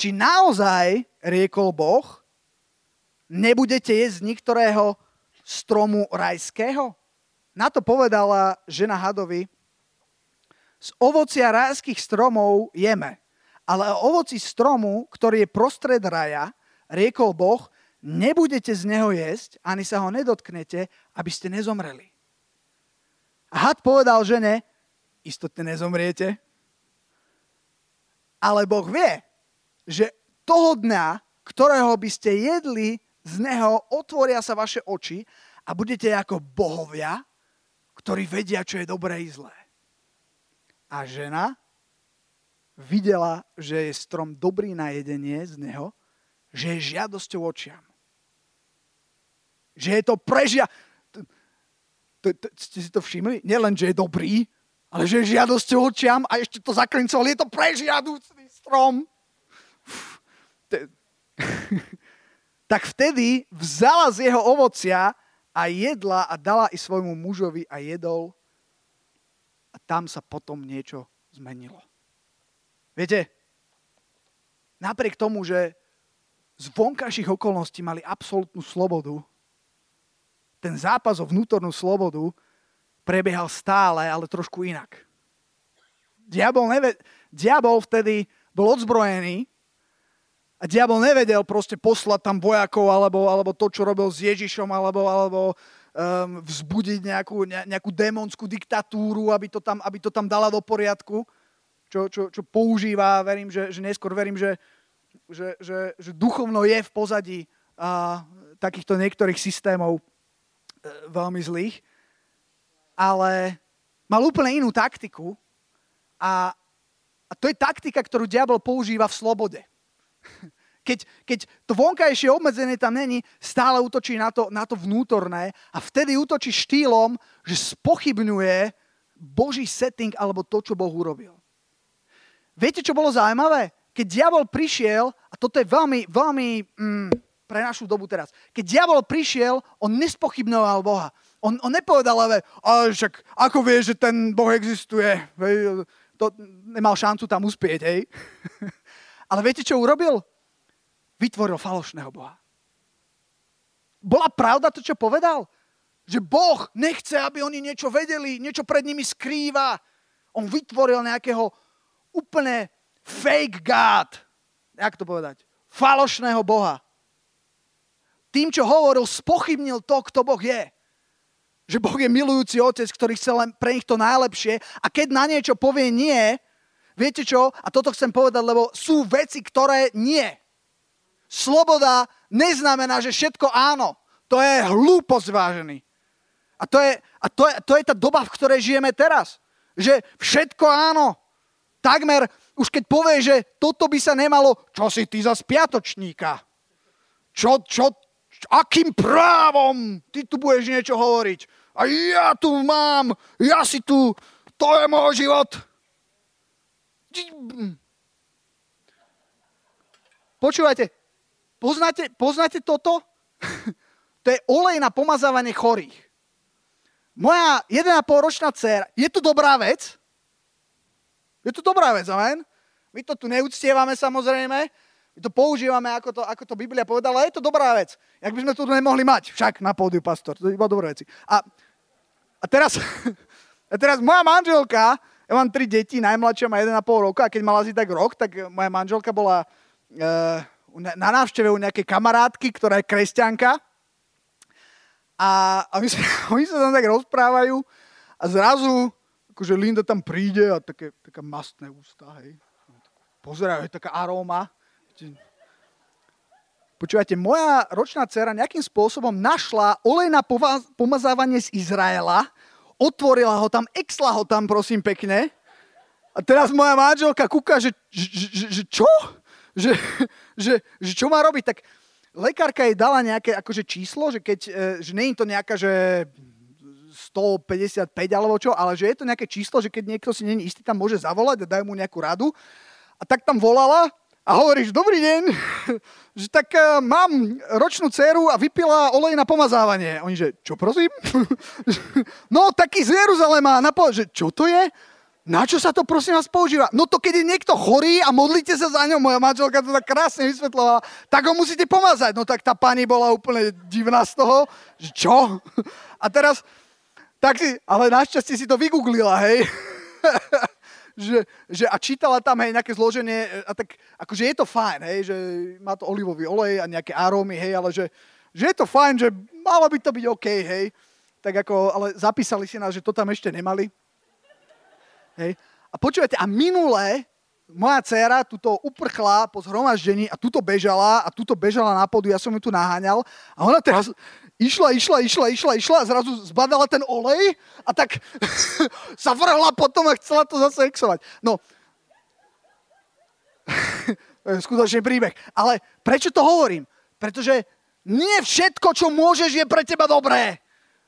či naozaj, riekol Boh, nebudete jesť z niektorého stromu rajského? Na to povedala žena hadovi, z ovocia rajských stromov jeme, ale o ovoci stromu, ktorý je prostred raja, riekol Boh, nebudete z neho jesť, ani sa ho nedotknete, aby ste nezomreli. A had povedal žene, istotne nezomriete, ale Boh vie, že toho dňa, ktorého by ste jedli, z neho otvoria sa vaše oči a budete ako bohovia, ktorí vedia, čo je dobré i zlé. A žena videla, že je strom dobrý na jedenie z neho, že je žiadosťou očiam. Že je to prežia... Ste si to všimli? Nielen, že je dobrý, ale že je žiadosťou očiam a ešte to zaklincoval. Je to prežiadúcný strom. tak vtedy vzala z jeho ovocia a jedla a dala i svojmu mužovi a jedol a tam sa potom niečo zmenilo. Viete, napriek tomu, že z vonkajších okolností mali absolútnu slobodu, ten zápas o vnútornú slobodu prebiehal stále, ale trošku inak. Diabol, neve- diabol vtedy bol odzbrojený a diabol nevedel proste poslať tam vojakov alebo, alebo to, čo robil s Ježišom, alebo, alebo um, vzbudiť nejakú, ne, nejakú démonskú diktatúru, aby to, tam, aby to tam dala do poriadku, čo, čo, čo používa, verím, že, že neskôr verím, že, že, že, že duchovno je v pozadí uh, takýchto niektorých systémov uh, veľmi zlých, ale mal úplne inú taktiku a, a to je taktika, ktorú diabol používa v slobode. Keď, keď to vonkajšie obmedzenie tam není, stále útočí na to, na to vnútorné a vtedy útočí štýlom, že spochybňuje Boží setting alebo to, čo Boh urobil. Viete, čo bolo zaujímavé? Keď diabol prišiel, a toto je veľmi, veľmi mm, pre našu dobu teraz, keď diabol prišiel, on nespochybňoval Boha. On, on nepovedal, ale však ako vie, že ten Boh existuje? To nemal šancu tam uspieť, hej? Ale viete, čo urobil? Vytvoril falošného Boha. Bola pravda to, čo povedal? Že Boh nechce, aby oni niečo vedeli, niečo pred nimi skrýva. On vytvoril nejakého úplne fake God. Jak to povedať? Falošného Boha. Tým, čo hovoril, spochybnil to, kto Boh je. Že Boh je milujúci otec, ktorý chce len pre nich to najlepšie a keď na niečo povie nie, Viete čo? A toto chcem povedať, lebo sú veci, ktoré nie. Sloboda neznamená, že všetko áno. To je hlúposť, vážený. A to je, a to je, to je tá doba, v ktorej žijeme teraz. Že všetko áno. Takmer, už keď povie, že toto by sa nemalo, čo si ty za spiatočníka? Čo, čo, čo, akým právom ty tu budeš niečo hovoriť? A ja tu mám, ja si tu, to je môj život. Počúvajte, poznáte, poznáte toto? to je olej na pomazávanie chorých. Moja 1,5 ročná dcera, je to dobrá vec? Je to dobrá vec, amen? My to tu neúctievame samozrejme, my to používame, ako to, ako to Biblia povedala, ale je to dobrá vec. Jak by sme to nemohli mať, však na pódiu, pastor, to je iba dobré veci. A, a, teraz, a teraz moja manželka ja mám tri deti, najmladšia má 1,5 roka a keď mala asi tak rok, tak moja manželka bola uh, na návšteve u nejakej kamarátky, ktorá je kresťanka. A, a my sa, oni sa tam tak rozprávajú a zrazu akože Linda tam príde a také, také mastné ústa, hej. Pozerajú, je taká aróma. Počúvajte, moja ročná dcera nejakým spôsobom našla olej na pomazávanie z Izraela otvorila ho tam, exla ho tam, prosím pekne. A teraz moja manželka kúka, že, že, že čo? Že, že, že čo má robiť? Tak lekárka jej dala nejaké akože číslo, že keď, e, že nie je to nejaká, že 155 alebo čo, ale že je to nejaké číslo, že keď niekto si není istý, tam môže zavolať a dajú mu nejakú radu. A tak tam volala A hovoríš, dobrý deň, že tak uh, mám ročnú dceru a vypila olej na pomazávanie. Oni, že čo prosím? no, taký z Jeruzalema. Na po- že čo to je? Na čo sa to prosím vás používa? No to keď je niekto chorý a modlíte sa za ňom, moja manželka to tak krásne vysvetlovala, tak ho musíte pomazať. No tak tá pani bola úplne divná z toho, že čo? A teraz, tak si, ale našťastie si to vygooglila, hej. že, že, a čítala tam hej, nejaké zloženie, a tak akože je to fajn, hej, že má to olivový olej a nejaké arómy, hej, ale že, že je to fajn, že malo by to byť OK, hej. Tak ako, ale zapísali si nás, že to tam ešte nemali. Hej. A počúvajte, a minulé moja dcera tuto uprchla po zhromaždení a tuto bežala a tuto bežala na podu, ja som ju tu naháňal a ona teraz išla, išla, išla, išla, išla a zrazu zbadala ten olej a tak sa vrhla potom a chcela to zase exovať. No, skutočný príbeh. Ale prečo to hovorím? Pretože nie všetko, čo môžeš, je pre teba dobré.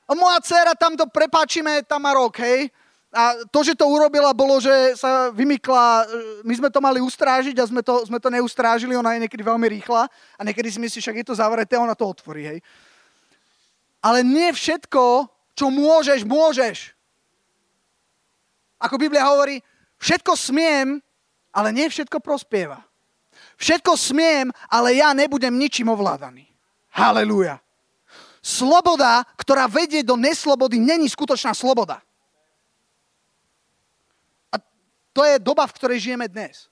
A moja dcera tamto prepáčime, tam má rok, hej? A to, že to urobila, bolo, že sa vymykla, my sme to mali ustrážiť a sme to, sme to neustrážili, ona je niekedy veľmi rýchla a niekedy si myslíš, však je to zavreté, ona to otvorí, hej. Ale nie všetko, čo môžeš, môžeš. Ako Biblia hovorí, všetko smiem, ale nie všetko prospieva. Všetko smiem, ale ja nebudem ničím ovládaný. Halelúja. Sloboda, ktorá vedie do neslobody, není skutočná sloboda. A to je doba, v ktorej žijeme dnes.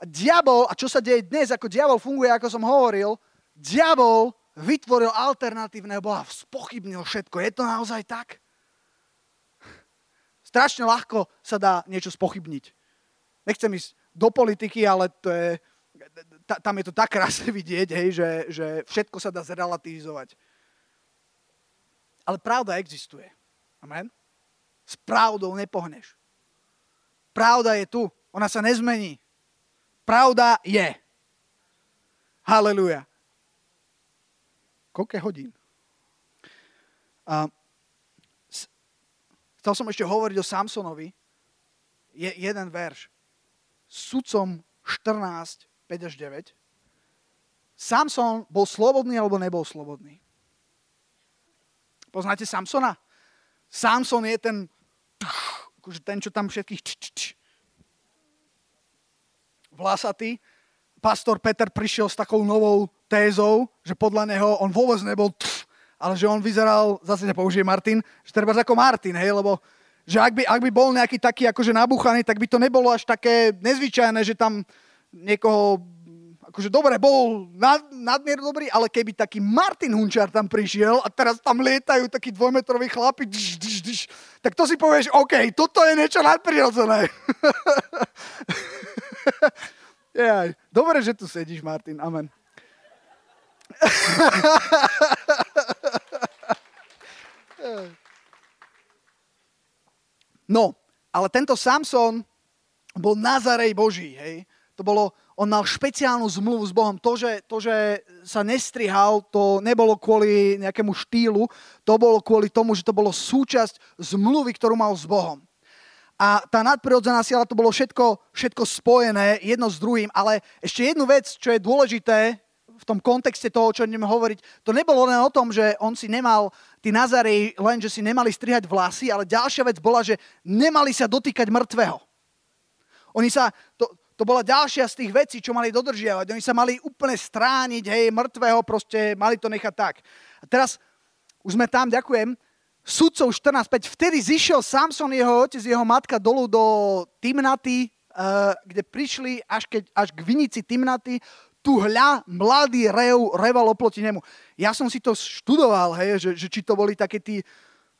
A diabol, a čo sa deje dnes, ako diabol funguje, ako som hovoril, diabol vytvoril alternatívneho Boha, spochybnil všetko. Je to naozaj tak? Strašne ľahko sa dá niečo spochybniť. Nechcem ísť do politiky, ale to je, tam je to tak krásne vidieť, hej, že, že všetko sa dá zrelativizovať. Ale pravda existuje. Amen? S pravdou nepohneš. Pravda je tu. Ona sa nezmení. Pravda je. Haleluja. Koľko hodín? A chcel som ešte hovoriť o Samsonovi. Je jeden verš. Sudcom 14, 5 až 9. Samson bol slobodný alebo nebol slobodný? Poznáte Samsona? Samson je ten, akože ten, čo tam všetkých č, č, č. vlasatý. Pastor Peter prišiel s takou novou tézou, že podľa neho on vôbec nebol tf, ale že on vyzeral, zase nepoužije Martin, že treba ako Martin, hej, lebo že ak by, ak by bol nejaký taký akože nabuchaný, tak by to nebolo až také nezvyčajné, že tam niekoho, akože dobre, bol nad, nadmieru dobrý, ale keby taký Martin Hunčar tam prišiel a teraz tam lietajú takí dvojmetroví chlapi, dž, dž, dž, tak to si povieš, OK, toto je niečo nadprirodzené. yeah, dobre, že tu sedíš, Martin, amen. No, ale tento Samson bol Nazarej Boží, hej. To bolo, on mal špeciálnu zmluvu s Bohom. To že, to, že sa nestrihal, to nebolo kvôli nejakému štýlu, to bolo kvôli tomu, že to bolo súčasť zmluvy, ktorú mal s Bohom. A tá nadprirodzená sila, to bolo všetko, všetko spojené jedno s druhým, ale ešte jednu vec, čo je dôležité v tom kontexte toho, čo ideme hovoriť, to nebolo len o tom, že on si nemal, tí Nazarej, len, že si nemali strihať vlasy, ale ďalšia vec bola, že nemali sa dotýkať mŕtvého. Oni sa, to, to bola ďalšia z tých vecí, čo mali dodržiavať. Oni sa mali úplne strániť, hej, mŕtvého, proste mali to nechať tak. A teraz už sme tam, ďakujem, sudcov 14.5, vtedy zišiel Samson, jeho otec, jeho matka dolu do Timnaty, uh, kde prišli až, keď, až k vinici Timnaty, tu hľa, mladý rev reval oproti nemu. Ja som si to študoval, hej, že, že či to boli také tí,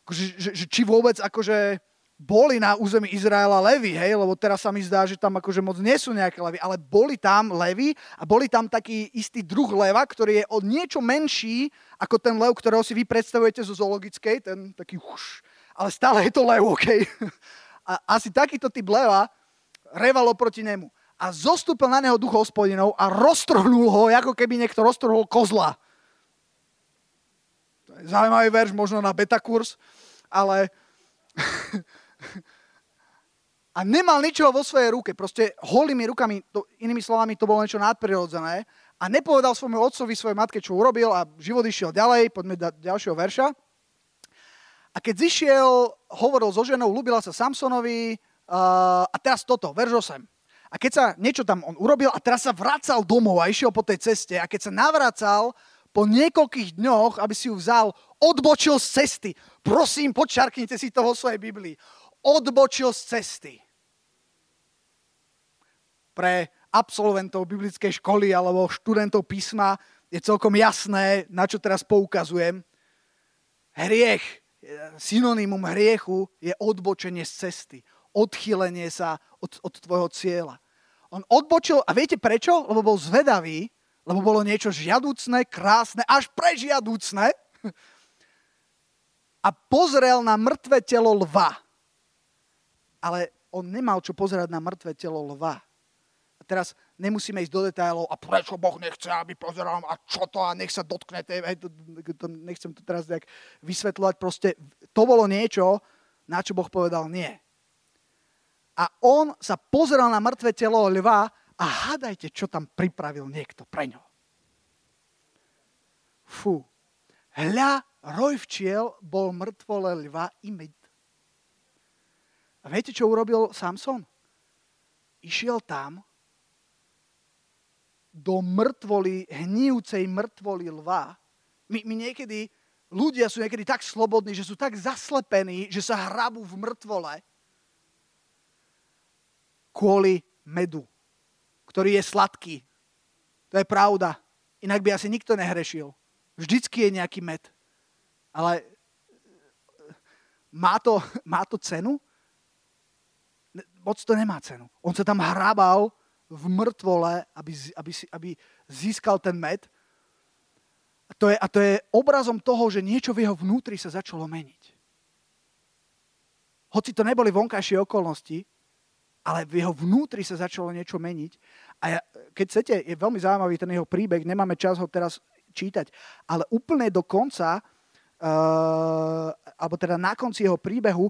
že, že, že či vôbec akože boli na území Izraela levy, hej, lebo teraz sa mi zdá, že tam akože moc nie sú nejaké levy, ale boli tam levy a boli tam taký istý druh leva, ktorý je o niečo menší ako ten lev, ktorého si vy predstavujete zo zoologickej, ten taký už, ale stále je to lev, OK? A asi takýto typ leva reval oproti nemu a zostúpil na neho duch hospodinov a roztrhnul ho, ako keby niekto roztrhol kozla. To je zaujímavý verš, možno na beta kurz, ale a nemal ničoho vo svojej ruke. Proste holými rukami, to, inými slovami, to bolo niečo nadprirodzené a nepovedal svojmu otcovi, svojej matke, čo urobil a život išiel ďalej, poďme do ďalšieho verša. A keď zišiel, hovoril so ženou, ľúbila sa Samsonovi uh, a teraz toto, verš 8. A keď sa niečo tam on urobil a teraz sa vracal domov a išiel po tej ceste a keď sa navracal po niekoľkých dňoch, aby si ju vzal, odbočil z cesty. Prosím, počarknite si to vo svojej Biblii. Odbočil z cesty. Pre absolventov biblickej školy alebo študentov písma je celkom jasné, na čo teraz poukazujem. Hriech, synonymum hriechu je odbočenie z cesty, odchýlenie sa od, od tvojho cieľa. On odbočil, a viete prečo? Lebo bol zvedavý, lebo bolo niečo žiaducné, krásne, až prežiaducné. A pozrel na mŕtve telo lva. Ale on nemal čo pozerať na mŕtve telo lva. A teraz nemusíme ísť do detailov, a prečo Boh nechce, aby pozerám, a čo to, a nech sa dotkne, hej, to, to, nechcem to teraz nejak vysvetľovať, proste to bolo niečo, na čo Boh povedal nie. A on sa pozeral na mŕtve telo lva a hádajte, čo tam pripravil niekto pre ňo. Fú. Hľa, roj včiel bol mŕtvole lva i. A viete, čo urobil Samson? Išiel tam do mŕtvoly, hnijúcej mŕtvoly lva. My, my niekedy, ľudia sú niekedy tak slobodní, že sú tak zaslepení, že sa hrabú v mŕtvole kvôli medu ktorý je sladký. To je pravda. Inak by asi nikto nehrešil. Vždycky je nejaký med. Ale má to, má to cenu? Moc to nemá cenu. On sa tam hrabal v mŕtvole, aby, aby, aby získal ten med. A to, je, a to je obrazom toho, že niečo v jeho vnútri sa začalo meniť. Hoci to neboli vonkajšie okolnosti, ale v jeho vnútri sa začalo niečo meniť. A ja, keď chcete, je veľmi zaujímavý ten jeho príbeh, nemáme čas ho teraz čítať, ale úplne do konca, uh, alebo teda na konci jeho príbehu,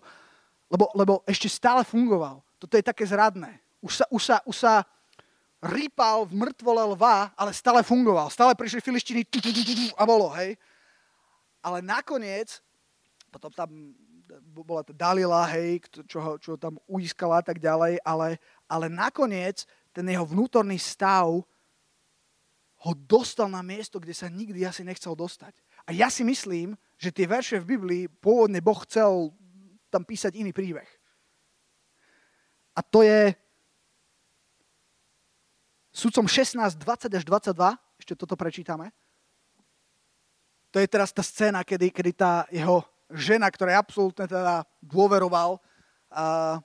lebo, lebo ešte stále fungoval. Toto je také zradné. Už sa, už sa, už sa rýpal v mŕtvole lva, ale stále fungoval. Stále prišli filištiny a bolo, hej. Ale nakoniec, potom tam bola to Dalila, hej, čo ho, čo ho tam uískala a tak ďalej, ale, ale nakoniec ten jeho vnútorný stav ho dostal na miesto, kde sa nikdy asi nechcel dostať. A ja si myslím, že tie verše v Biblii pôvodne Boh chcel tam písať iný príbeh. A to je sudcom 16, 20 až 22, ešte toto prečítame. To je teraz tá scéna, kedy, kedy tá jeho žena, ktorá absolútne teda dôveroval, a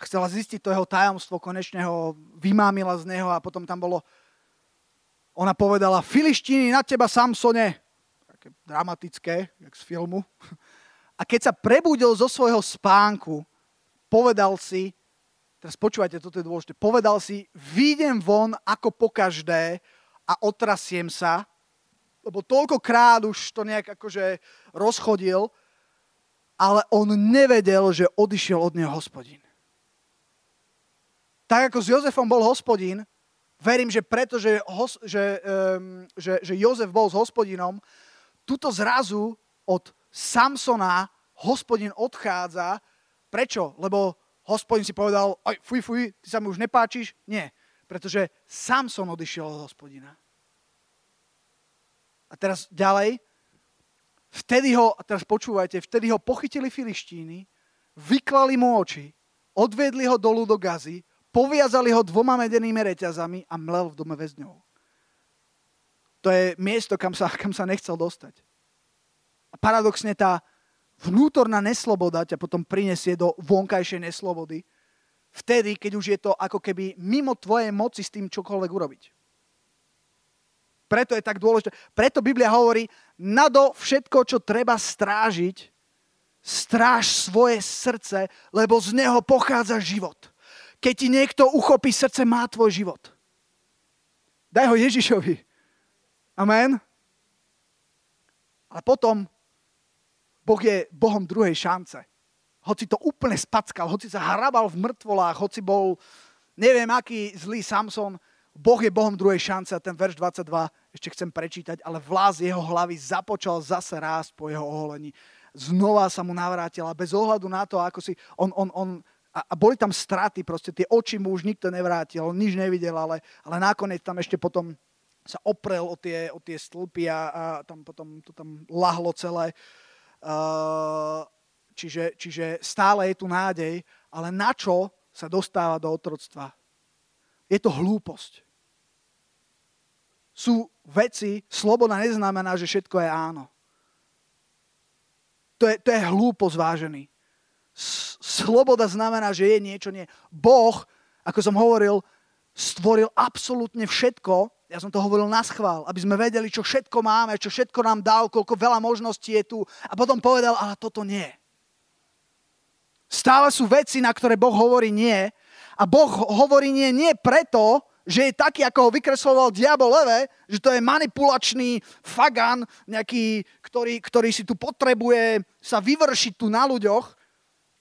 chcela zistiť to jeho tajomstvo, konečne ho vymámila z neho a potom tam bolo, ona povedala, filištíny na teba, Samsone. Také dramatické, jak z filmu. A keď sa prebudil zo svojho spánku, povedal si, teraz počúvajte, toto je dôležité, povedal si, výjdem von ako po každé a otrasiem sa, lebo toľkokrát už to nejak akože rozchodil, ale on nevedel, že odišiel od neho hospodin. Tak ako s Jozefom bol hospodin, verím, že preto, že, že, že, že Jozef bol s hospodinom, tuto zrazu od Samsona hospodin odchádza. Prečo? Lebo hospodin si povedal, oj, fuj, fuj, ty sa mi už nepáčiš? Nie, pretože Samson odišiel od hospodina. A teraz ďalej, Vtedy ho, a teraz počúvajte, vtedy ho pochytili filištíny, vyklali mu oči, odvedli ho dolu do gazy, poviazali ho dvoma medenými reťazami a mlel v dome väzňov. To je miesto, kam sa, kam sa nechcel dostať. A paradoxne tá vnútorná nesloboda ťa potom prinesie do vonkajšej neslobody, vtedy, keď už je to ako keby mimo tvojej moci s tým čokoľvek urobiť. Preto je tak dôležité. Preto Biblia hovorí, nado všetko, čo treba strážiť, stráž svoje srdce, lebo z neho pochádza život. Keď ti niekto uchopí srdce, má tvoj život. Daj ho Ježišovi. Amen. Ale potom Boh je Bohom druhej šance. hoci to úplne spackal, hoci sa hrabal v mŕtvolách, hoci bol neviem aký zlý Samson, Boh je Bohom druhej šance a ten verš 22 ešte chcem prečítať, ale vlás jeho hlavy započal zase rásť po jeho oholení. Znova sa mu navrátila bez ohľadu na to, ako si on, on, on a, boli tam straty, proste tie oči mu už nikto nevrátil, on nič nevidel, ale, ale nakoniec tam ešte potom sa oprel o tie, o tie stĺpy a, a tam potom to tam lahlo celé. Uh, čiže, čiže stále je tu nádej, ale na čo sa dostáva do otroctva? Je to hlúposť. Sú veci, sloboda neznamená, že všetko je áno. To je, to je hlúposť vážený. Sloboda znamená, že je niečo nie. Boh, ako som hovoril, stvoril absolútne všetko, ja som to hovoril na schvál, aby sme vedeli, čo všetko máme, čo všetko nám dal, koľko veľa možností je tu. A potom povedal, ale toto nie. Stále sú veci, na ktoré Boh hovorí nie. A Boh hovorí nie, nie preto, že je taký, ako ho vykresloval diabol leve, že to je manipulačný fagan, nejaký, ktorý, ktorý si tu potrebuje sa vyvršiť tu na ľuďoch,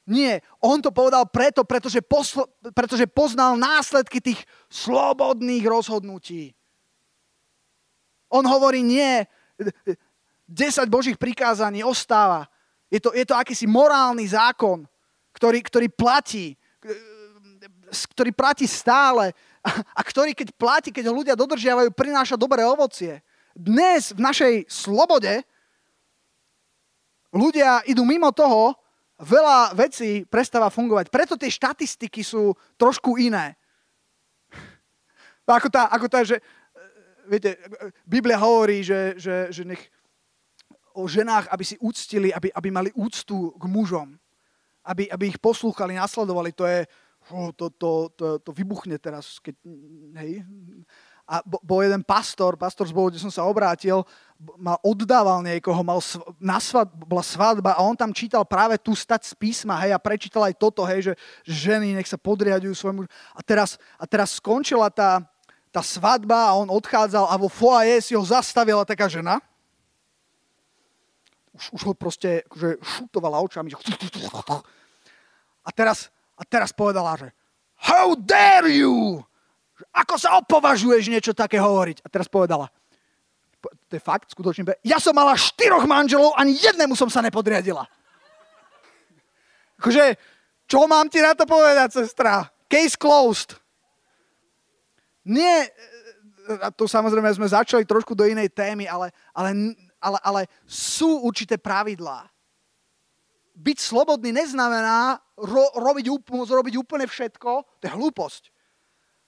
nie, on to povedal preto, pretože, posl- pretože poznal následky tých slobodných rozhodnutí. On hovorí nie, 10 Božích prikázaní ostáva. Je to, je to akýsi morálny zákon, ktorý, ktorý platí, ktorý platí stále a ktorý keď platí, keď ho ľudia dodržiavajú, prináša dobré ovocie. Dnes v našej slobode ľudia idú mimo toho, veľa vecí prestáva fungovať. Preto tie štatistiky sú trošku iné. Ako tá, ako tá že, viete, Biblia hovorí, že, že, že nech o ženách, aby si úctili, aby, aby mali úctu k mužom. Aby, aby ich poslúchali, nasledovali. To je, to, to, to, to vybuchne teraz, keď, hej, a bol jeden pastor, pastor z Bohu, kde som sa obrátil, mal oddával niekoho, mal na svad, bola svadba a on tam čítal práve tú stať z písma, hej, a prečítal aj toto, hej, že ženy nech sa podriadujú svojmu... A teraz, a teraz skončila tá, tá svadba a on odchádzal a vo foaje si ho zastavila taká žena. Už, už ho proste akože šutovala očami. A teraz, a teraz povedala, že How dare you! Ako sa opovažuješ niečo také hovoriť? A teraz povedala, to je fakt, skutočne, ja som mala štyroch manželov, ani jednému som sa nepodriadila. Akože, čo mám ti na to povedať, sestra? Case closed. Nie, a to samozrejme sme začali trošku do inej témy, ale, ale, ale, ale sú určité pravidlá. Byť slobodný neznamená ro, robiť, robiť úplne všetko, to je hlúposť.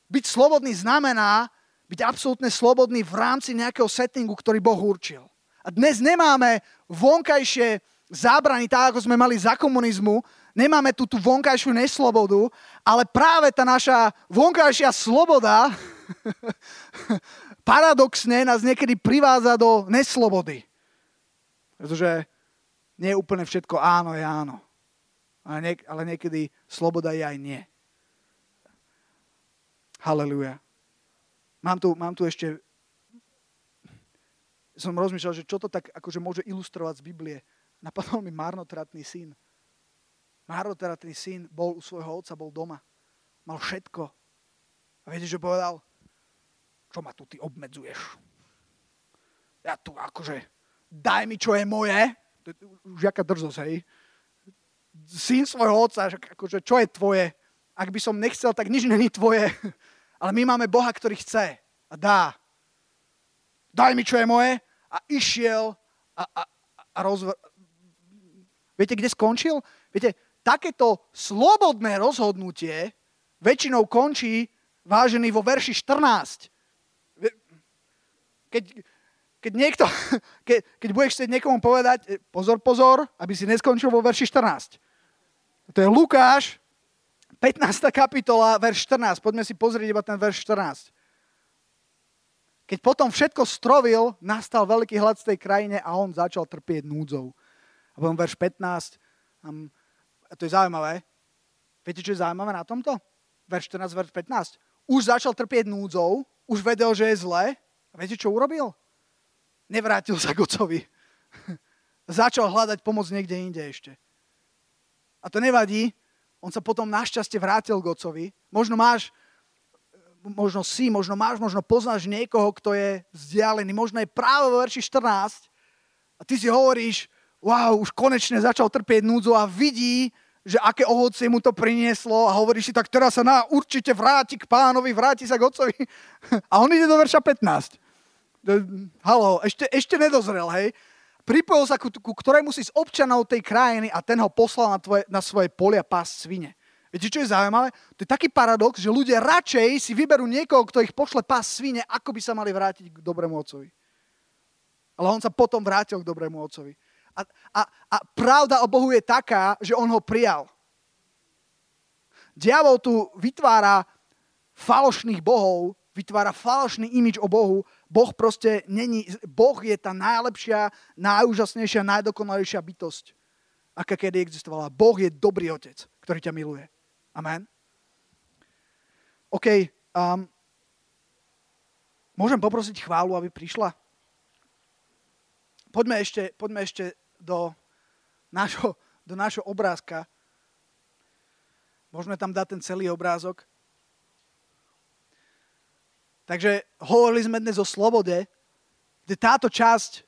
Byť slobodný znamená byť absolútne slobodný v rámci nejakého settingu, ktorý Boh určil. A dnes nemáme vonkajšie zábrany, tak ako sme mali za komunizmu, nemáme tu tú vonkajšiu neslobodu, ale práve tá naša vonkajšia sloboda paradoxne nás niekedy privádza do neslobody. Pretože nie je úplne všetko áno je áno. Ale, niek- ale niekedy sloboda je aj nie. Halelujá. Mám tu, mám tu ešte... Som rozmýšľal, že čo to tak akože môže ilustrovať z Biblie. Napadol mi marnotratný syn. Marnotratný syn bol u svojho otca, bol doma. Mal všetko. A viete, čo povedal? Čo ma tu ty obmedzuješ? Ja tu akože, daj mi, čo je moje. Už jaká drzosť, hej? Syn svojho otca, akože, čo je tvoje? Ak by som nechcel, tak nič není tvoje. Ale my máme Boha, ktorý chce a dá. Daj mi, čo je moje. A išiel a, a, a rozvr... Viete, kde skončil? Viete, takéto slobodné rozhodnutie väčšinou končí, vážený, vo verši 14. Keď, keď niekto, keď, keď budeš chcieť niekomu povedať, e, pozor, pozor, aby si neskončil vo verši 14. To je Lukáš, 15. kapitola, verš 14. Poďme si pozrieť iba ten verš 14. Keď potom všetko strovil, nastal veľký hlad v tej krajine a on začal trpieť núdzou. A potom verš 15. A to je zaujímavé. Viete, čo je zaujímavé na tomto? Verš 14, verš 15. Už začal trpieť núdzou, už vedel, že je zle. A viete, čo urobil? Nevrátil sa k ocovi. začal hľadať pomoc niekde inde ešte. A to nevadí, on sa potom našťastie vrátil k otcovi. Možno máš, možno si, možno máš, možno poznáš niekoho, kto je vzdialený. Možno je práve vo verši 14 a ty si hovoríš, wow, už konečne začal trpieť núdzu a vidí, že aké ovocie mu to prinieslo a hovorí si, tak teraz sa na, určite vráti k pánovi, vráti sa k otcovi. A on ide do verša 15. Halo, ešte, ešte nedozrel, hej. Pripojil sa ku, ku ktorému si z občanov tej krajiny a ten ho poslal na, tvoje, na svoje polia pás svine. Viete, čo je zaujímavé? To je taký paradox, že ľudia radšej si vyberú niekoho, kto ich pošle pás svine, ako by sa mali vrátiť k dobrému otcovi. Ale on sa potom vrátil k dobrému otcovi. A, a, a pravda o Bohu je taká, že on ho prijal. Diabol tu vytvára falošných bohov, vytvára falošný imič o Bohu. Boh proste není, Boh je tá najlepšia, najúžasnejšia, najdokonalejšia bytosť, aká kedy existovala. Boh je dobrý otec, ktorý ťa miluje. Amen. OK. Um, môžem poprosiť chválu, aby prišla? Poďme ešte, poďme ešte do nášho, do nášho obrázka. Môžeme tam dať ten celý obrázok. Takže hovorili sme dnes o slobode, kde táto časť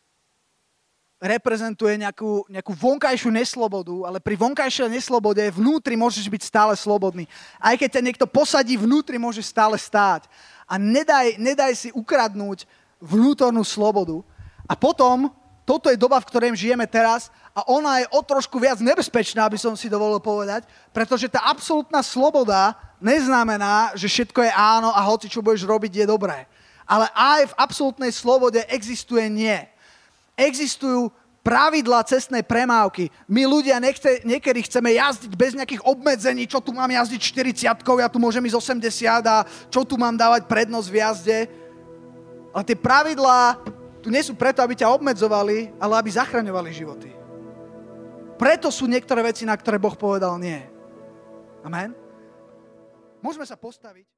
reprezentuje nejakú, nejakú vonkajšiu neslobodu, ale pri vonkajšej neslobode vnútri môžeš byť stále slobodný. Aj keď ťa niekto posadí vnútri, môžeš stále stáť. A nedaj, nedaj si ukradnúť vnútornú slobodu. A potom toto je doba, v ktorej žijeme teraz a ona je o trošku viac nebezpečná, aby som si dovolil povedať, pretože tá absolútna sloboda neznamená, že všetko je áno a hoci čo budeš robiť je dobré. Ale aj v absolútnej slobode existuje nie. Existujú pravidla cestnej premávky. My ľudia nechce, niekedy chceme jazdiť bez nejakých obmedzení, čo tu mám jazdiť 40 ja tu môžem ísť 80 a čo tu mám dávať prednosť v jazde. Ale tie pravidlá tu nie sú preto, aby ťa obmedzovali, ale aby zachraňovali životy. Preto sú niektoré veci, na ktoré Boh povedal nie. Amen. Môžeme sa postaviť.